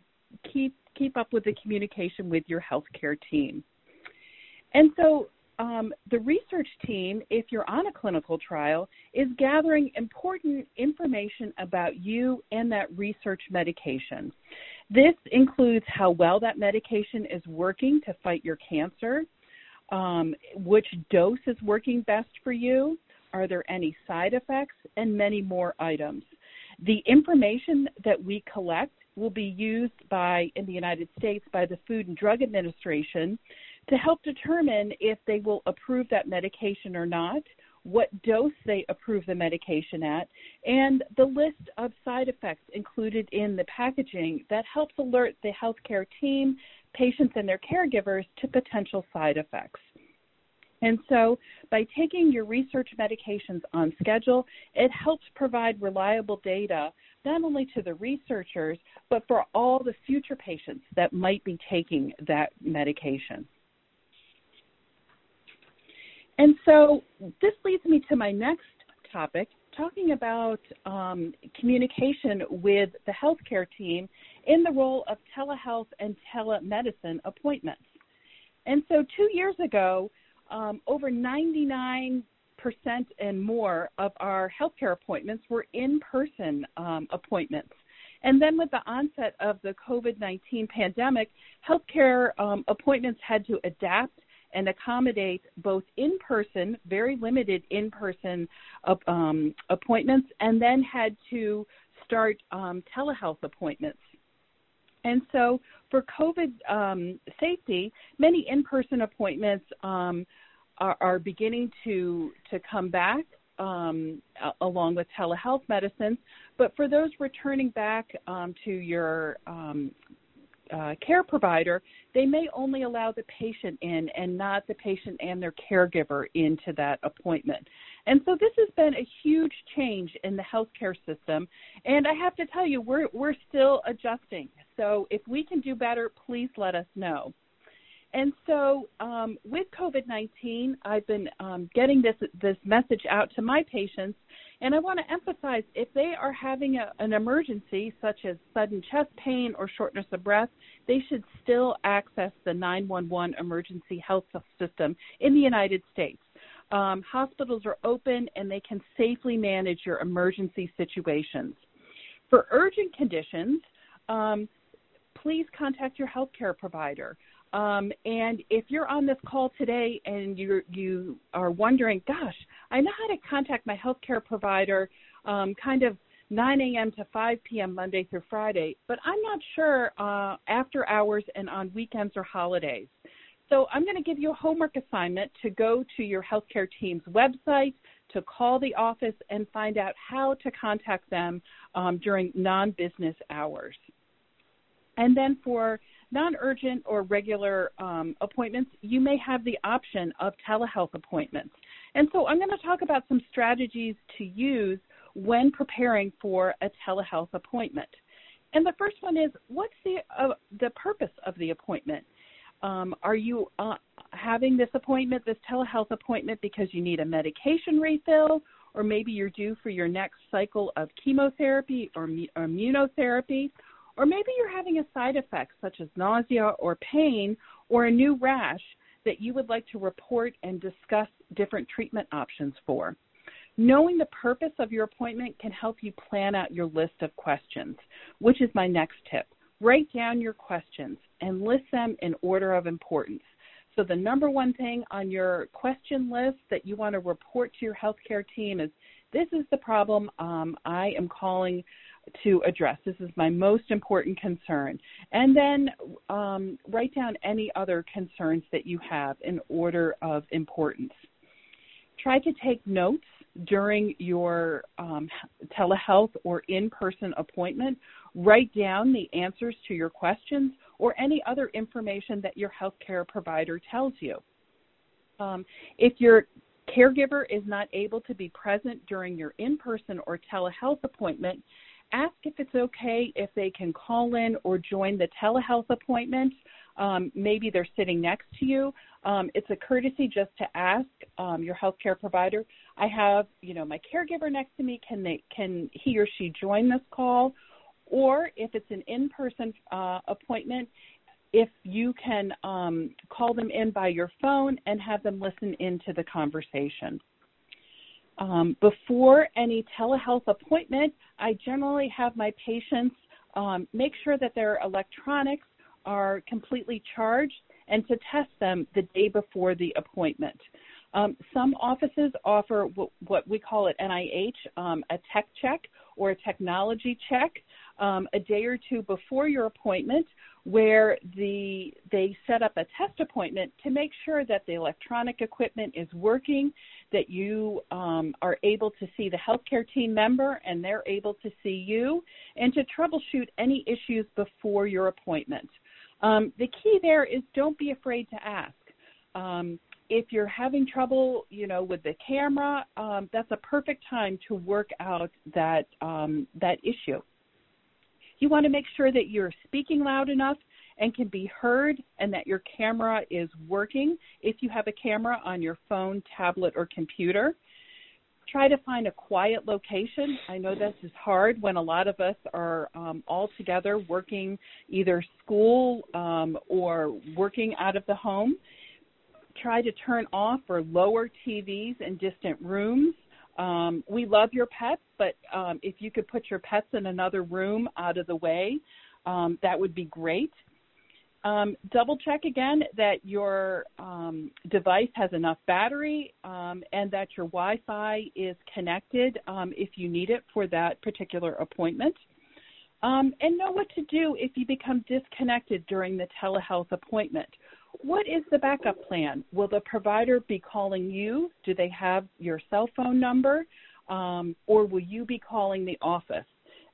E: Keep keep up with the communication with your healthcare team. And so, um, the research team, if you're on a clinical trial, is gathering important information about you and that research medication. This includes how well that medication is working to fight your cancer, um, which dose is working best for you, are there any side effects, and many more items. The information that we collect will be used by, in the United States, by the Food and Drug Administration to help determine if they will approve that medication or not, what dose they approve the medication at, and the list of side effects included in the packaging that helps alert the healthcare team, patients, and their caregivers to potential side effects. And so, by taking your research medications on schedule, it helps provide reliable data not only to the researchers, but for all the future patients that might be taking that medication. And so this leads me to my next topic, talking about um, communication with the healthcare team in the role of telehealth and telemedicine appointments. And so two years ago, um, over 99% and more of our healthcare appointments were in person um, appointments. And then with the onset of the COVID 19 pandemic, healthcare um, appointments had to adapt and accommodate both in person, very limited in person um, appointments, and then had to start um, telehealth appointments. And so, for COVID um, safety, many in person appointments um, are, are, beginning to, to come back. Um, along with telehealth medicines, but for those returning back um, to your uh, care provider, they may only allow the patient in and not the patient and their caregiver into that appointment. And so this has been a huge change in the healthcare system. And I have to tell you, we're, we're still adjusting. So if we can do better, please let us know. And so, um, with COVID 19, I've been um, getting this, this message out to my patients and I want to emphasize if they are having a, an emergency, such as sudden chest pain or shortness of breath, they should still access the 911 emergency health system in the United States. Um, hospitals are open and they can safely manage your emergency situations. For urgent conditions, um, please contact your healthcare provider. Um, and if you're on this call today and you you are wondering, gosh, I know how to contact my healthcare provider, um, kind of 9 a.m. to 5 p.m. Monday through Friday, but I'm not sure uh, after hours and on weekends or holidays. So I'm going to give you a homework assignment to go to your healthcare team's website, to call the office, and find out how to contact them um, during non business hours. And then for non urgent or regular um, appointments, you may have the option of telehealth appointments. And so I'm going to talk about some strategies to use when preparing for a telehealth appointment. And the first one is what's the uh, the purpose of the appointment? Um, are you uh, having this appointment, this telehealth appointment, because you need a medication refill, or maybe you're due for your next cycle of chemotherapy or, or immunotherapy, or maybe you're having a side effect such as nausea or pain or a new rash that you would like to report and discuss different treatment options for. Knowing the purpose of your appointment can help you plan out your list of questions, which is my next tip. Write down your questions and list them in order of importance. So, the number one thing on your question list that you want to report to your healthcare team is this is the problem um, I am calling to address. This is my most important concern. And then um, write down any other concerns that you have in order of importance. Try to take notes during your um, telehealth or in person appointment. Write down the answers to your questions or any other information that your healthcare provider tells you. Um, if your caregiver is not able to be present during your in person or telehealth appointment, ask if it's okay if they can call in or join the telehealth appointment. Um, maybe they're sitting next to you. Um, it's a courtesy just to ask um, your healthcare provider. I have, you know, my caregiver next to me. Can they? Can he or she join this call? Or if it's an in-person uh, appointment, if you can um, call them in by your phone and have them listen into the conversation. Um, before any telehealth appointment, I generally have my patients um, make sure that their electronics are completely charged and to test them the day before the appointment. Um, some offices offer w- what we call at NIH um, a tech check or a technology check um, a day or two before your appointment where the they set up a test appointment to make sure that the electronic equipment is working, that you um, are able to see the healthcare team member and they're able to see you, and to troubleshoot any issues before your appointment. Um, the key there is don't be afraid to ask. Um, if you're having trouble, you know, with the camera, um, that's a perfect time to work out that um, that issue. You want to make sure that you're speaking loud enough and can be heard and that your camera is working if you have a camera on your phone, tablet, or computer. Try to find a quiet location. I know this is hard when a lot of us are um, all together working either school um, or working out of the home. Try to turn off or lower TVs in distant rooms. Um, we love your pets, but um, if you could put your pets in another room out of the way, um, that would be great. Um, double check again that your um, device has enough battery um, and that your Wi Fi is connected if you need it for that particular appointment. and know what to do if you become disconnected during the telehealth appointment. What is the backup plan? Will the provider be calling you? Do they have your cell phone number? Um, or will you be calling the office?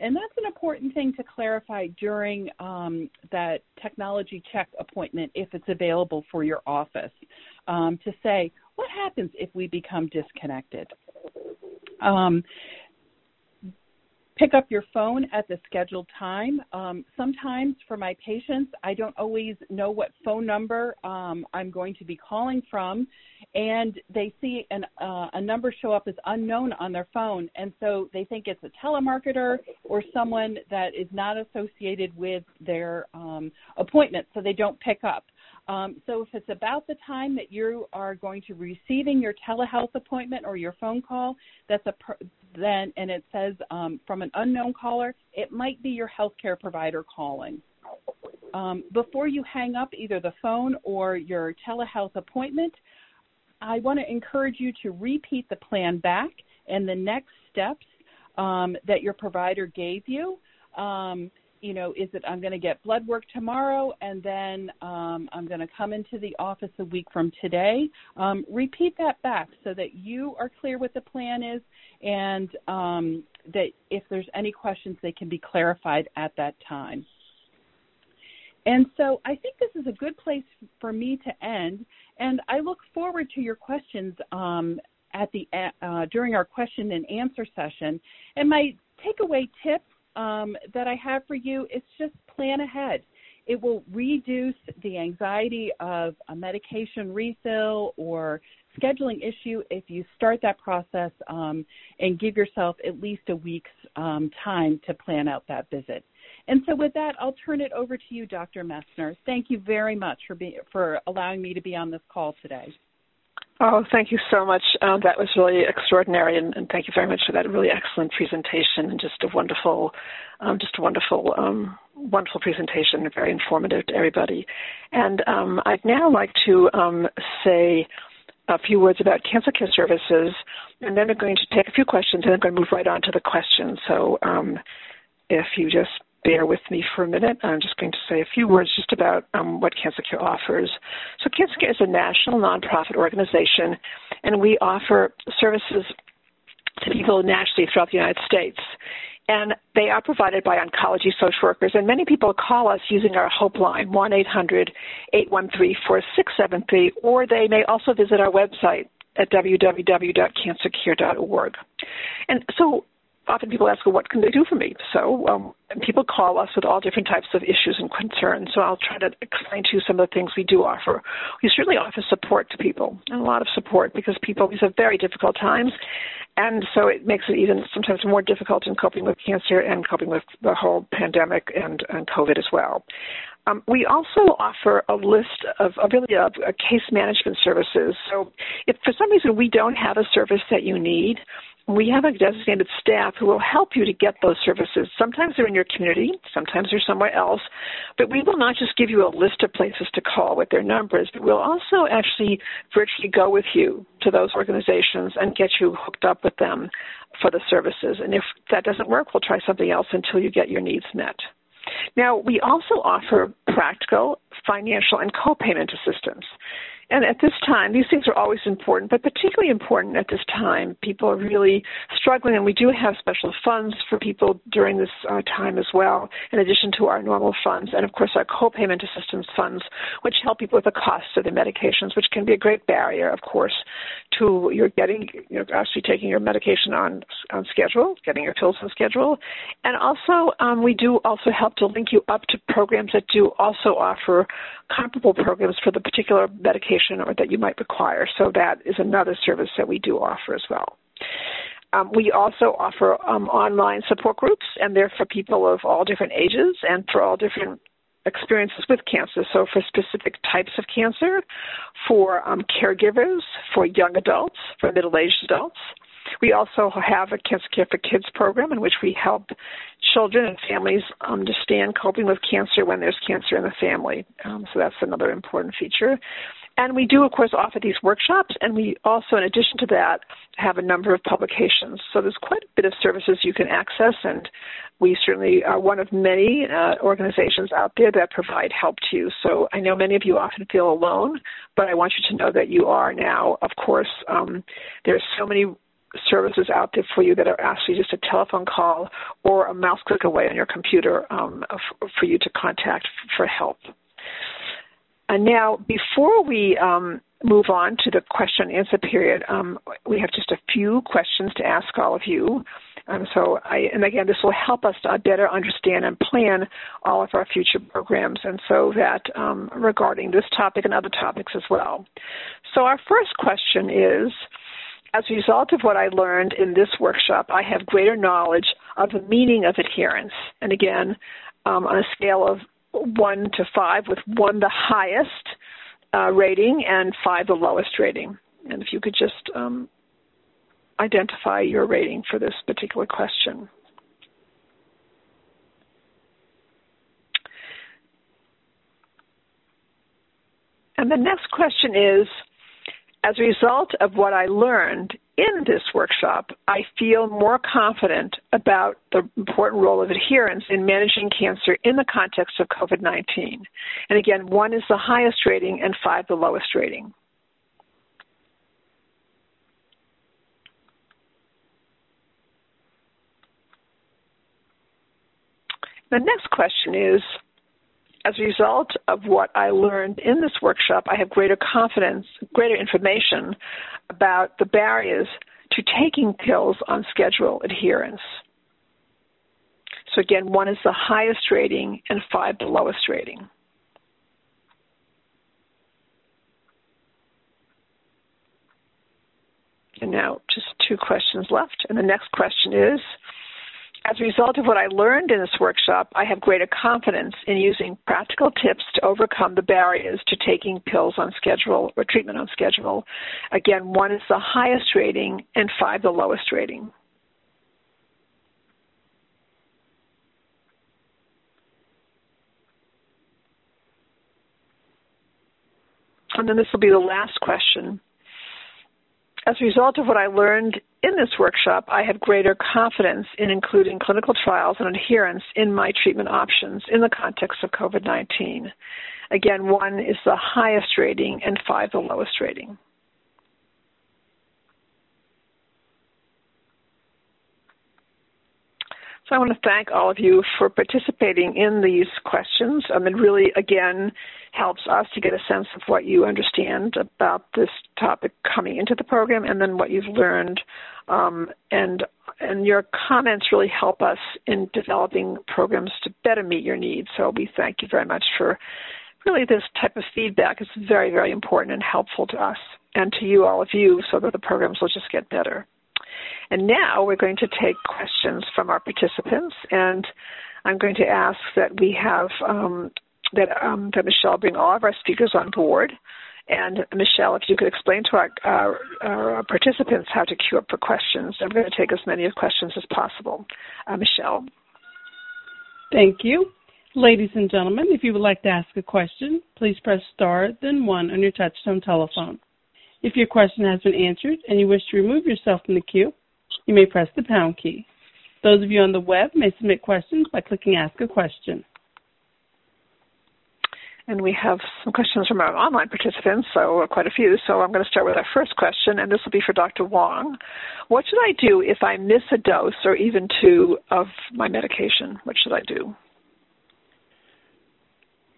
E: And that's an important thing to clarify during um, that technology check appointment if it's available for your office um, to say, what happens if we become disconnected? Um, pick up your phone at the scheduled time. Um, sometimes for my patients, I don't always know what phone number um, I'm going to be calling from, and they see an, uh, a number show up as unknown on their phone, and so they think it's a telemarketer or someone that is not associated with their um, appointment, so they don't pick up. Um, so if it's about the time that you are going to receiving your telehealth appointment or your phone call, that's a then and it says um, from an unknown caller, it might be your healthcare provider calling. Um, before you hang up either the phone or your telehealth appointment, I want to encourage you to repeat the plan back and the next steps um, that your provider gave you. Um, you know, is it I'm going to get blood work tomorrow and then um, I'm going to come into the office a week from today? Um, repeat that back so that you are clear what the plan is and um, that if there's any questions, they can be clarified at that time. And so I think this is a good place for me to end, and I look forward to your questions um, at the uh, during our question and answer session. And my takeaway tip um, that I have for you is just plan ahead. It will reduce the anxiety of a medication refill or scheduling issue if you start that process um, and give yourself at least a week's um, time to plan out that visit. And so, with that, I'll turn it over to you, Dr. Messner. Thank you very much for being for allowing me to be on this call today.
B: Oh, thank you so much. Um, that was really extraordinary, and, and, thank you very much for that really excellent presentation and just a wonderful, um, just a wonderful, um, wonderful presentation, very informative to everybody. And um, I'd now like to um, say a few words about cancer care services, and then we're going to take a few questions, and then I'm going to move right on to the questions. So, um, if you just bear with me for a minute. I'm just going to say a few words just about um, what Cancer Care offers. So, Cancer Care is a national nonprofit organization, and we offer services to people nationally throughout the United States. And they are provided by oncology social workers. And many people call us using our Hope line, 1 800 813 4673, or they may also visit our website at www.cancercare.org. And so often people ask, well, what can they do for me? So um, people call us with all different types of issues and concerns. So I'll try to explain to you some of the things we do offer. We certainly offer support to people, and a lot of support because people, these are very difficult times. And so it makes it even sometimes more difficult in coping with cancer and coping with the whole pandemic and, and COVID as well. Um, we also offer a list of, of really a, a case management services. So if for some reason we don't have a service that you need, we have a designated staff who will help you to get those services. Sometimes they're in your community, sometimes they're somewhere else, but we will not just give you a list of places to call with their numbers, but we'll also actually virtually go with you to those organizations and get you hooked up with them for the services. And if that doesn't work, we'll try something else until you get your needs met. Now, we also offer practical, financial, and co-payment assistance. And at this time, these things are always important, but particularly important at this time. People are really struggling, and we do have special funds for people during this uh, time as well, in addition to our normal funds, and of course our co-payment assistance funds, which help people with the cost of their medications, which can be a great barrier, of course, to your getting, you know, actually taking your medication on on schedule, getting your pills on schedule, and also um, we do also help to link you up to programs that do also offer comparable programs for the particular medication or that you might require. So that is another service that we do offer as well. Um, we also offer um, online support groups, and they're for people of all different ages and for all different experiences with cancer. So, for specific types of cancer, for um, caregivers, for young adults, for middle aged adults. We also have a Cancer Care for Kids program in which we help children and families understand coping with cancer when there's cancer in the family. Um, so that's another important feature. And we do, of course, offer these workshops, and we also, in addition to that, have a number of publications. So there's quite a bit of services you can access, and we certainly are one of many uh, organizations out there that provide help to you. So I know many of you often feel alone, but I want you to know that you are now. Of course, um, there's so many services out there for you that are actually just a telephone call or a mouse click away on your computer um, for you to contact for help. And now, before we um, move on to the question and answer period, um, we have just a few questions to ask all of you. Um, so, I, and again, this will help us to better understand and plan all of our future programs, and so that um, regarding this topic and other topics as well. So, our first question is as a result of what I learned in this workshop, I have greater knowledge of the meaning of adherence. And again, um, on a scale of one to five, with one the highest uh, rating and five the lowest rating. And if you could just um, identify your rating for this particular question. And the next question is as a result of what I learned in this workshop, I feel more confident about the important role of adherence in managing cancer in the context of COVID 19. And again, one is the highest rating and five the lowest rating. The next question is as a result of what I learned in this workshop, I have greater confidence, greater information about the barriers to taking pills on schedule adherence. So again, one is the highest rating and five the lowest rating. And now just two questions left. And the next question is, as a result of what I learned in this workshop, I have greater confidence in using practical tips to overcome the barriers to taking pills on schedule or treatment on schedule. Again, one is the highest rating and five the lowest rating. And then this will be the last question. As a result of what I learned in this workshop, I have greater confidence in including clinical trials and adherence in my treatment options in the context of COVID 19. Again, one is the highest rating and five the lowest rating. So I want to thank all of you for participating in these questions. Um, it really, again, helps us to get a sense of what you understand about this topic coming into the program and then what you've learned. Um, and and your comments really help us in developing programs to better meet your needs. So we thank you very much for really this type of feedback. It's very, very important and helpful to us and to you, all of you, so that the programs will just get better. And now we're going to take questions from our participants, and I'm going to ask that we have um, that um, that Michelle bring all of our speakers on board. And Michelle, if you could explain to our, our, our participants how to queue up for questions, I'm going to take as many questions as possible. Uh, Michelle.
A: Thank you. Ladies and gentlemen, if you would like to ask a question, please press star then one on your touchtone telephone. If your question has been answered and you wish to remove yourself from the queue, you may press the pound key. Those of you on the web may submit questions by clicking Ask a Question.
B: And we have some questions from our online participants, so quite a few. So I'm going to start with our first question, and this will be for Dr. Wong. What should I do if I miss a dose or even two of my medication? What should I do?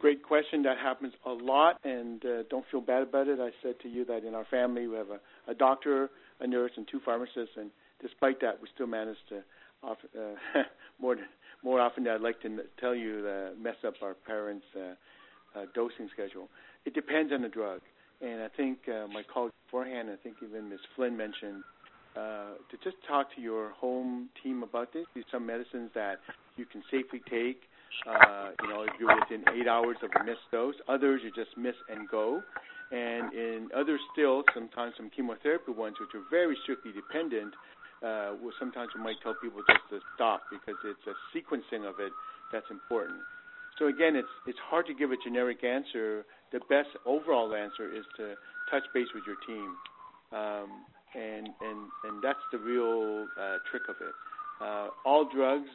C: Great question. That happens a lot, and uh, don't feel bad about it. I said to you that in our family we have a, a doctor, a nurse, and two pharmacists, and despite that, we still manage to, uh, more more often than I'd like to tell you, uh, mess up our parents' uh, uh, dosing schedule. It depends on the drug, and I think uh, my colleague beforehand, I think even Ms. Flynn mentioned uh, to just talk to your home team about this. These some medicines that you can safely take. Uh, you know, if you're within eight hours of a missed dose. Others you just miss and go. And in others still, sometimes some chemotherapy ones, which are very strictly dependent, uh, well, sometimes we might tell people just to stop because it's a sequencing of it that's important. So again, it's it's hard to give a generic answer. The best overall answer is to touch base with your team, um, and and and that's the real uh, trick of it. Uh, all drugs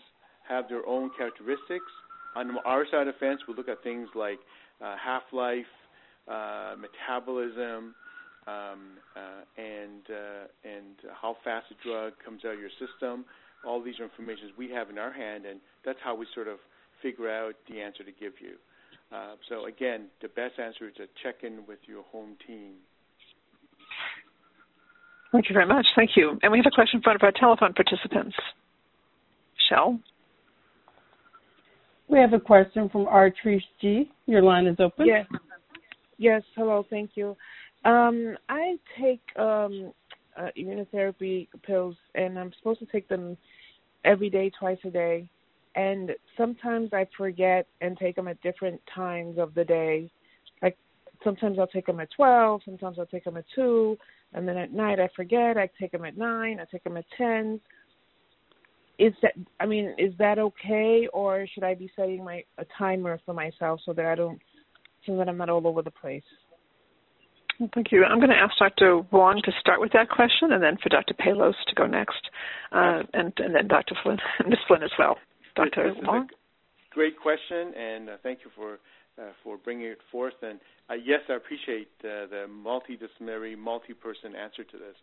C: have their own characteristics. On our side of the fence, we look at things like uh, half-life, uh, metabolism, uh, and uh, and how fast a drug comes out of your system. All these are information we have in our hand, and that's how we sort of figure out the answer to give you. Uh, so again, the best answer is to check in with your home team.
B: Thank you very much. Thank you. And we have a question from one of our telephone participants. Shell.
A: We have a question from Artrice G. Your line is open.
F: Yes. Yes. Hello. Thank you. Um, I take um, uh, immunotherapy pills, and I'm supposed to take them every day, twice a day. And sometimes I forget and take them at different times of the day. Like sometimes I'll take them at 12, sometimes I'll take them at 2, and then at night I forget. I take them at 9, I take them at 10. Is that I mean, is that okay or should I be setting my a timer for myself so that I don't so that I'm not all over the place?
B: Thank you. I'm going to ask Dr. Wong to start with that question, and then for Dr. Palos to go next, uh, and, and then Dr. Flynn, Ms. Flynn as well. Dr. Wong.
C: Great question, and uh, thank you for uh, for bringing it forth. And uh, yes, I appreciate uh, the multidisciplinary, multi-person answer to this.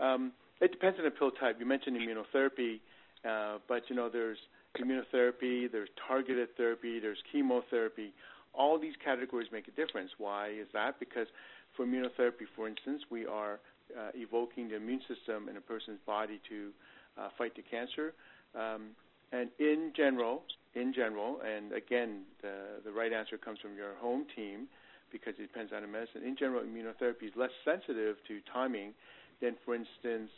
C: Um, it depends on the pill type. You mentioned immunotherapy, uh, but you know there's immunotherapy, there's targeted therapy, there's chemotherapy. All these categories make a difference. Why is that? Because for immunotherapy, for instance, we are uh, evoking the immune system in a person's body to uh, fight the cancer. Um, and in general, in general, and again, the, the right answer comes from your home team because it depends on the medicine. In general, immunotherapy is less sensitive to timing than, for instance,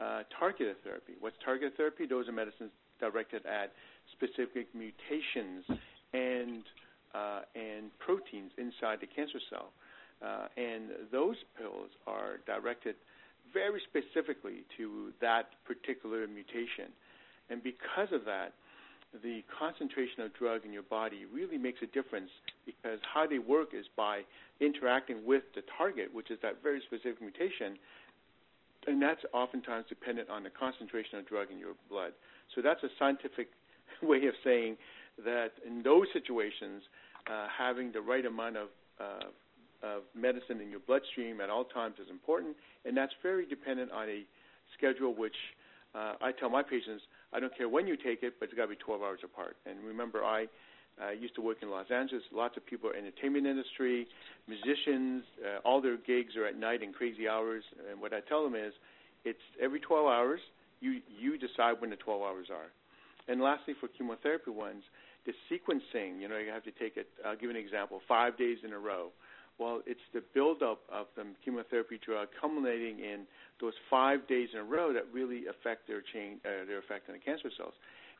C: uh, targeted therapy. What's targeted therapy? Those are medicines directed at specific mutations and uh, and proteins inside the cancer cell. Uh, and those pills are directed very specifically to that particular mutation. And because of that, the concentration of drug in your body really makes a difference because how they work is by interacting with the target, which is that very specific mutation, and that's oftentimes dependent on the concentration of drug in your blood. So that's a scientific way of saying that in those situations, uh, having the right amount of, uh, of medicine in your bloodstream at all times is important, and that's very dependent on a schedule which uh, I tell my patients, I don't care when you take it, but it's got to be 12 hours apart. And remember, I uh, used to work in Los Angeles. Lots of people are entertainment industry, musicians. Uh, all their gigs are at night in crazy hours. And what I tell them is, it's every 12 hours. You you decide when the 12 hours are. And lastly, for chemotherapy ones, the sequencing. You know, you have to take it. I'll give an example: five days in a row. Well, it's the buildup of the chemotherapy drug culminating in those five days in a row that really affect their change, uh, their effect on the cancer cells.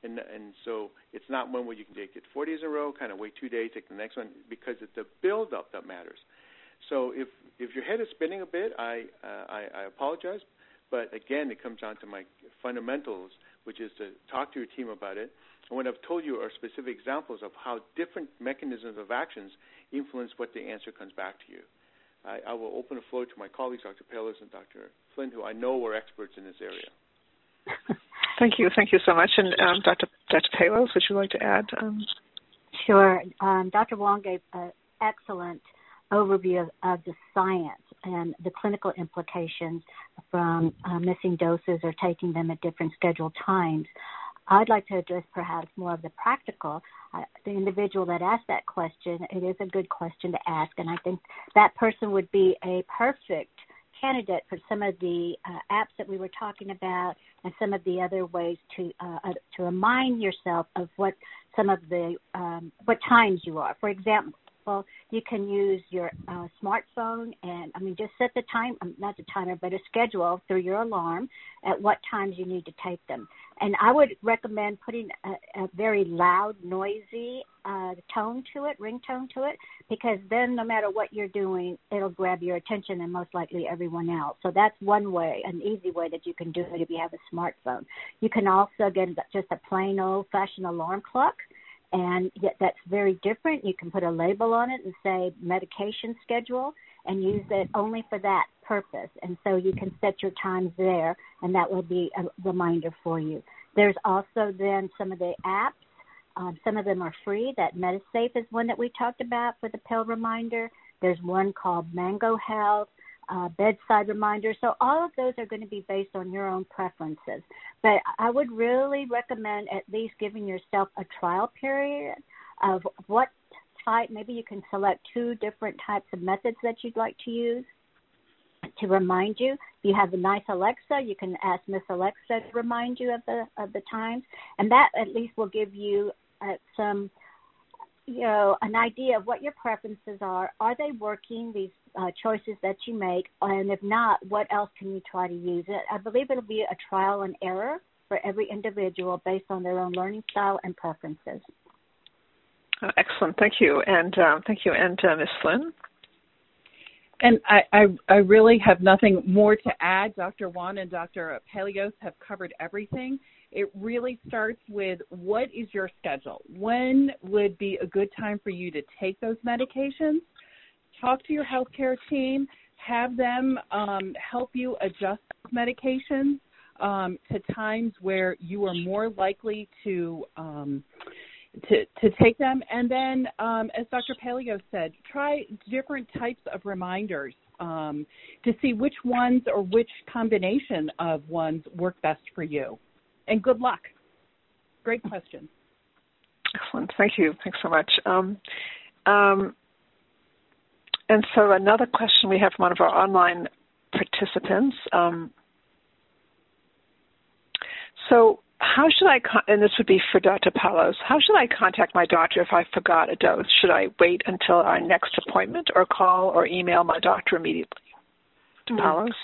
C: And and so it's not one where you can take it four days in a row, kind of wait two days, take the next one, because it's the buildup that matters. So if if your head is spinning a bit, I uh, I, I apologize, but again, it comes down to my fundamentals, which is to talk to your team about it. And what I've told you are specific examples of how different mechanisms of actions influence what the answer comes back to you. I, I will open the floor to my colleagues, Dr. Palos and Dr. Flynn, who I know are experts in this area.
B: Thank you, thank you so much. And um, Dr. Dr. Palos, would you like to add? Um...
D: Sure. Um, Dr. Wong gave an excellent overview of, of, the science and the clinical implications from uh, missing doses or taking them at different scheduled times. I'd like to address perhaps more of the practical. Uh, the individual that asked that question, it is a good question to ask, and I think that person would be a perfect candidate for some of the uh, apps that we were talking about and some of the other ways to uh, uh, to remind yourself of what some of the um, what times you are. For example, example, you can use your uh, smartphone and, I mean, just set the time, um, not the timer, but a schedule through your alarm at what times you need to take them. And I would recommend putting a, a very loud, noisy uh, tone to it, ringtone to it, because then no matter what you're doing, it'll grab your attention and most likely everyone else. So that's one way, an easy way that you can do it if you have a smartphone. You can also get just a plain old fashioned alarm clock and yet that's very different. You can put a label on it and say medication schedule and use it only for that purpose. And so you can set your times there, and that will be a reminder for you. There's also then some of the apps. Um, some of them are free. That MediSafe is one that we talked about for the pill reminder. There's one called Mango Health uh, bedside reminders. So all of those are going to be based on your own preferences. But I would really recommend at least giving yourself a trial period of what type. Maybe you can select two different types of methods that you'd like to use to remind you. If you have a nice Alexa, you can ask Miss Alexa to remind you of the of the times, and that at least will give you uh, some you know an idea of what your preferences are. Are they working? These uh, choices that you make, and if not, what else can you try to use it? I believe it'll be a trial and error for every individual based on their own learning style and preferences.
B: Uh, excellent, thank you, and uh, thank you, and uh, Ms. Flynn.
E: And I, I, I, really have nothing more to add. Dr. Wong and Dr. Palos have covered everything. It really starts with what is your schedule? When would be a good time for you to take those medications? Talk to your healthcare team. have them um, help you adjust medications um, to times where you are more likely to um, to, to take them. And then, um, as Dr. Palos said, try different types of reminders um, to see which ones or which combination of ones work best for you. And good luck. Great question.
B: Excellent. Thank you. Thanks so much. Um, um, and so another question we have from one of our online participants. Um, so how should I, con- and this would be for Dr. Palos, how should I contact my doctor if I forgot a dose? Should I wait until our next appointment or call or email my doctor immediately? Dr. Mm-hmm. Palos?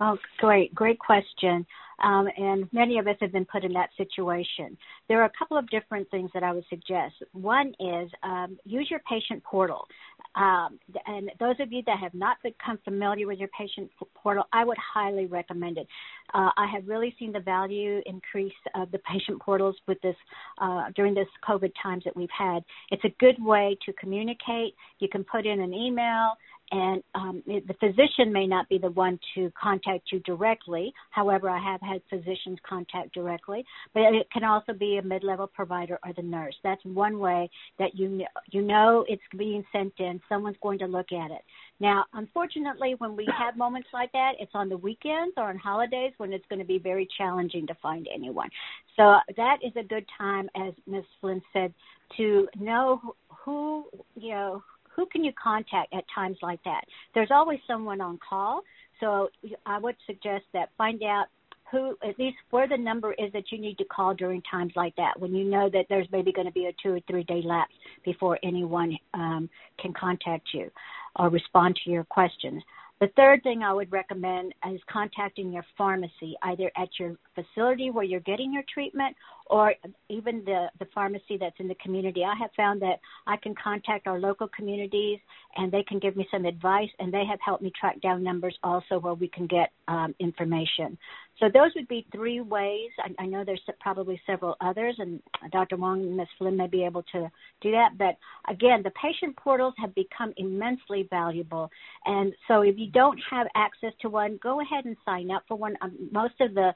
D: Oh, great. Great question. Um, and many of us have been put in that situation. There are a couple of different things that I would suggest. One is um, use your patient portal. Um, and those of you that have not become familiar with your patient portal, I would highly recommend it. Uh, I have really seen the value increase of the patient portals with this uh, during this COVID times that we've had. It's a good way to communicate. You can put in an email and um, the physician may not be the one to contact you directly. However, I have had physicians contact directly, but it can also be a mid-level provider or the nurse. That's one way that you know, you know it's being sent in. Someone's going to look at it. Now, unfortunately, when we have moments like that, it's on the weekends or on holidays when it's going to be very challenging to find anyone. So that is a good time, as Ms. Flynn said, to know who you know who can you contact at times like that? There's always someone on call, so I would suggest that find out who, at least where the number is that you need to call during times like that, when you know that there's maybe going to be a two or three day lapse before anyone um, can contact you or respond to your questions. The third thing I would recommend is contacting your pharmacy, either at your facility where you're getting your treatment or even the, the pharmacy that's in the community. I have found that I can contact our local communities and they can give me some advice and they have helped me track down numbers also where we can get um, information. So those would be three ways. I, I know there's probably several others, and Dr. Wong and Ms. Flynn may be able to do that. But again, the patient portals have become immensely valuable. And so if you don't have access to one, go ahead and sign up for one. Um, most of the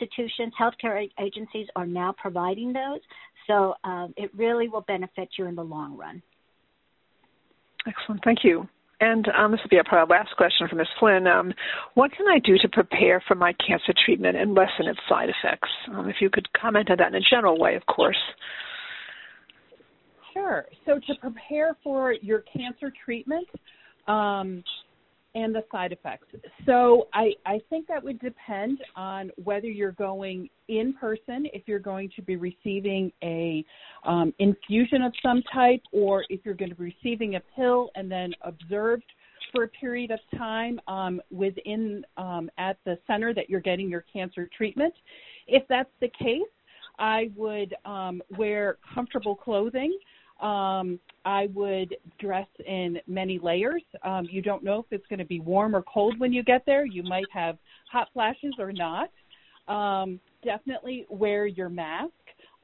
D: institutions, healthcare agencies are now providing those. So um, it really will benefit you in the long run.
B: Excellent. Thank you. And um, this will be our last question from Ms. Flynn. Um, what can I do to prepare for my cancer treatment and lessen its side effects? Um, if you could comment on that in a general way, of course.
E: Sure. So to prepare for your cancer treatment, um, and the side effects. So I, I think that would depend on whether you're going in person, if you're going to be receiving a um, infusion of some type, or if you're going to be receiving a pill and then observed for a period of time um, within um, at the center that you're getting your cancer treatment. If that's the case, I would um, wear comfortable clothing. Um, I would dress in many layers. Um, you don't know if it's going to be warm or cold when you get there. You might have hot flashes or not. Um, definitely wear your mask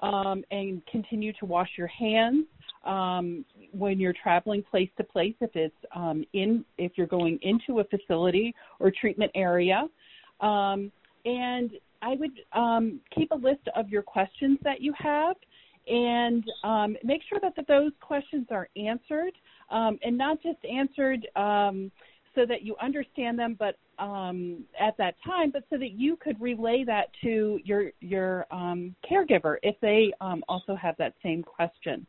E: um, and continue to wash your hands um, when you're traveling place to place. If it's um, in, if you're going into a facility or treatment area, um, and I would um, keep a list of your questions that you have and um, make sure that, that those questions are answered um, and not just answered um, so that you understand them but um, at that time but so that you could relay that to your your um, caregiver if they um, also have that same question.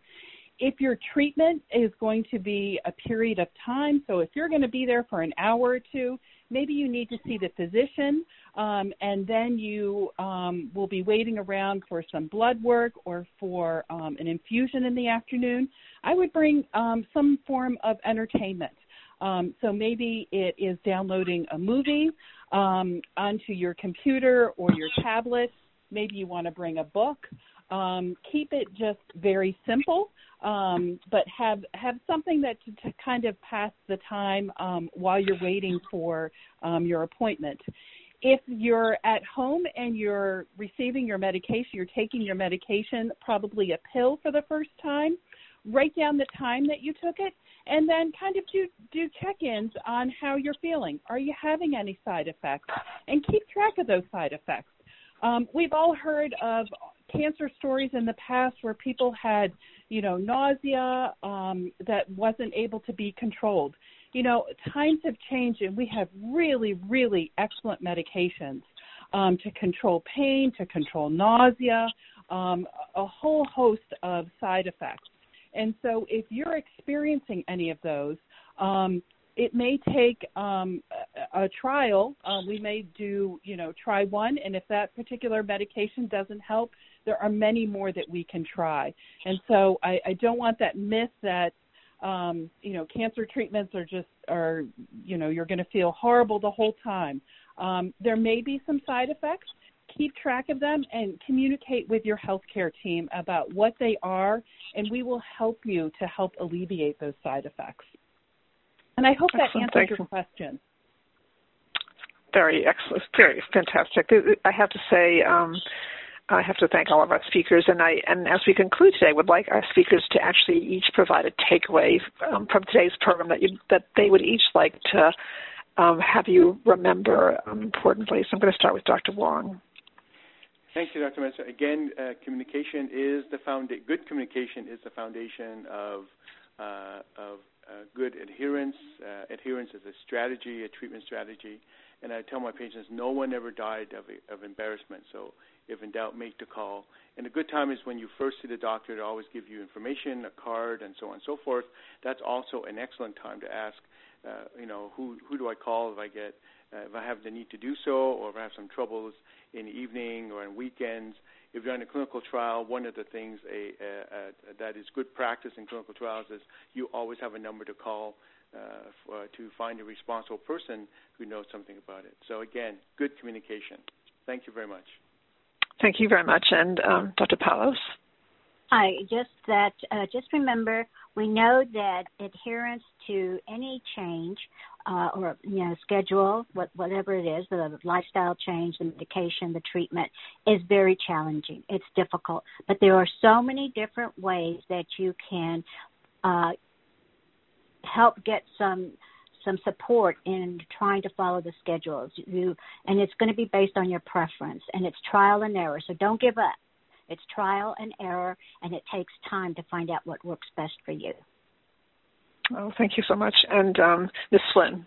E: If your treatment is going to be a period of time so if you're going to be there for an hour or two maybe you need to see the physician um, and then you um, will be waiting around for some blood work or for um, an infusion in the afternoon. I would bring um, some form of entertainment. Um, so maybe it is downloading a movie um, onto your computer or your tablet. Maybe you want to bring a book. keep it just very simple um, but have have something that to, to kind of pass the time um, while you're waiting for um, your appointment. If you're at home and you're receiving your medication, you're taking your medication, probably a pill for the first time, write down the time that you took it and then kind of do do check-ins on how you're feeling. Are you having any side effects? And keep track of those side effects. Um, we've all heard of cancer stories in the past where people had, you know, nausea um, that wasn't able to be controlled. You know, times have changed, and we have really, really excellent medications um, to control pain, to control nausea, um, a whole host of side effects. And so, if you're experiencing any of those, um, it may take um, a, a trial. Uh, we may do, you know, try one, and if that particular medication doesn't help, there are many more that we can try. And so, I, I don't want that myth that um, you know cancer treatments are just are you know you're going to feel horrible the whole time. Um, there may be some side effects. Keep track of them and communicate with your healthcare team about what they are, and we will help you to help alleviate those side effects. And I hope
B: excellent.
E: that answers your question.
B: Very excellent, very fantastic. I have to say, um, I have to thank all of our speakers, and I and as we conclude today, would like our speakers to actually each provide a takeaway um, from today's program that you that they would each like to um, have you remember um, importantly. So I'm going to start with Dr. Wong.
C: Thank you, Dr. Messner. Again, uh, communication is the foundation. Good communication is the foundation of uh, of uh, good adherence. Uh, adherence is a strategy, a treatment strategy. And I tell my patients, no one ever died of, of embarrassment. So if in doubt, make the call. And a good time is when you first see the doctor to always give you information, a card, and so on and so forth. That's also an excellent time to ask, uh, you know, who who do I call if I get uh, if I have the need to do so, or if I have some troubles in the evening or on weekends. If you're in a clinical trial, one of the things a, a, a, that is good practice in clinical trials is you always have a number to call uh, for, to find a responsible person who knows something about it. So again, good communication. Thank you very much.
B: Thank you very much. And um, Dr. Palos?
D: Hi, just that, uh, just remember, we know that adherence to any change uh, or, you know, schedule, what, whatever it is, the lifestyle change, the medication, the treatment, is very challenging. It's difficult. But there are so many different ways that you can uh, help get some some support in trying to follow the schedules. You and it's going to be based on your preference and it's trial and error. So don't give up. It's trial and error and it takes time to find out what works best for you.
B: Oh, thank you so much. And um, Ms. Flynn.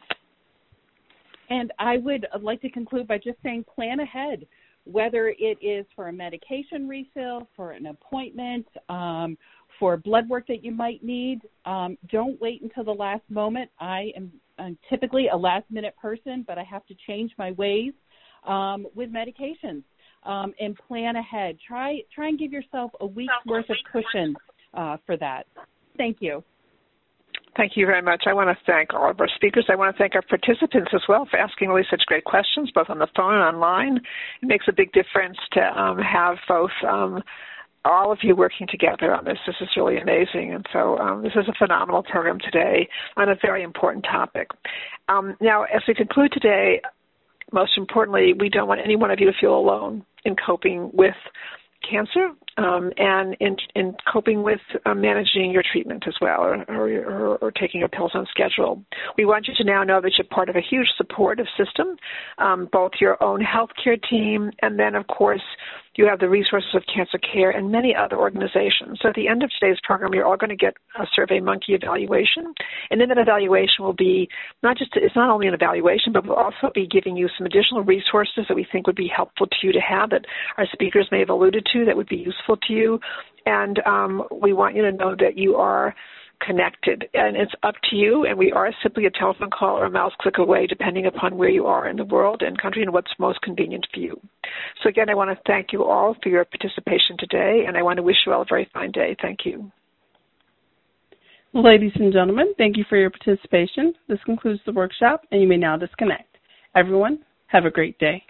E: And I would like to conclude by just saying plan ahead, whether it is for a medication refill, for an appointment, um, for blood work that you might need. Um, don't wait until the last moment. I am I'm typically a last minute person, but I have to change my ways um, with medications um, and plan ahead. Try try and give yourself a week's worth of cushion uh, for that. Thank you.
B: Thank you very much. I want to thank all of our speakers. I want to thank our participants as well for asking really such great questions, both on the phone and online. It makes a big difference to um, have both um, all of you working together on this. This is really amazing. And so um, this is a phenomenal program today on a very important topic. Um, now, as we conclude today, most importantly, we don't want any one of you to feel alone in coping with cancer um, and in, in coping with uh, managing your treatment as well or, or, or, taking your pills on schedule. We want you to now know that you're part of a huge supportive system, um, both your own healthcare team and then, of course, you have the resources of Cancer Care and many other organizations. So at the end of today's program, you're all going to get a Survey Monkey evaluation. And in that evaluation will be not just, it's not only an evaluation, but we'll also be giving you some additional resources that we think would be helpful to you to have that our speakers may have alluded to that would be useful to you. And um, we want you to know that you are connected. And it's up to you, and we are simply a telephone call or a mouse click away, depending upon where you are in the world and country and what's most convenient for you. So, again, I want to thank you all for your participation today, and I want to wish you all a very fine day. Thank you.
A: Ladies and gentlemen, thank you for your participation. This concludes the workshop, and you may now disconnect. Everyone, have a great day.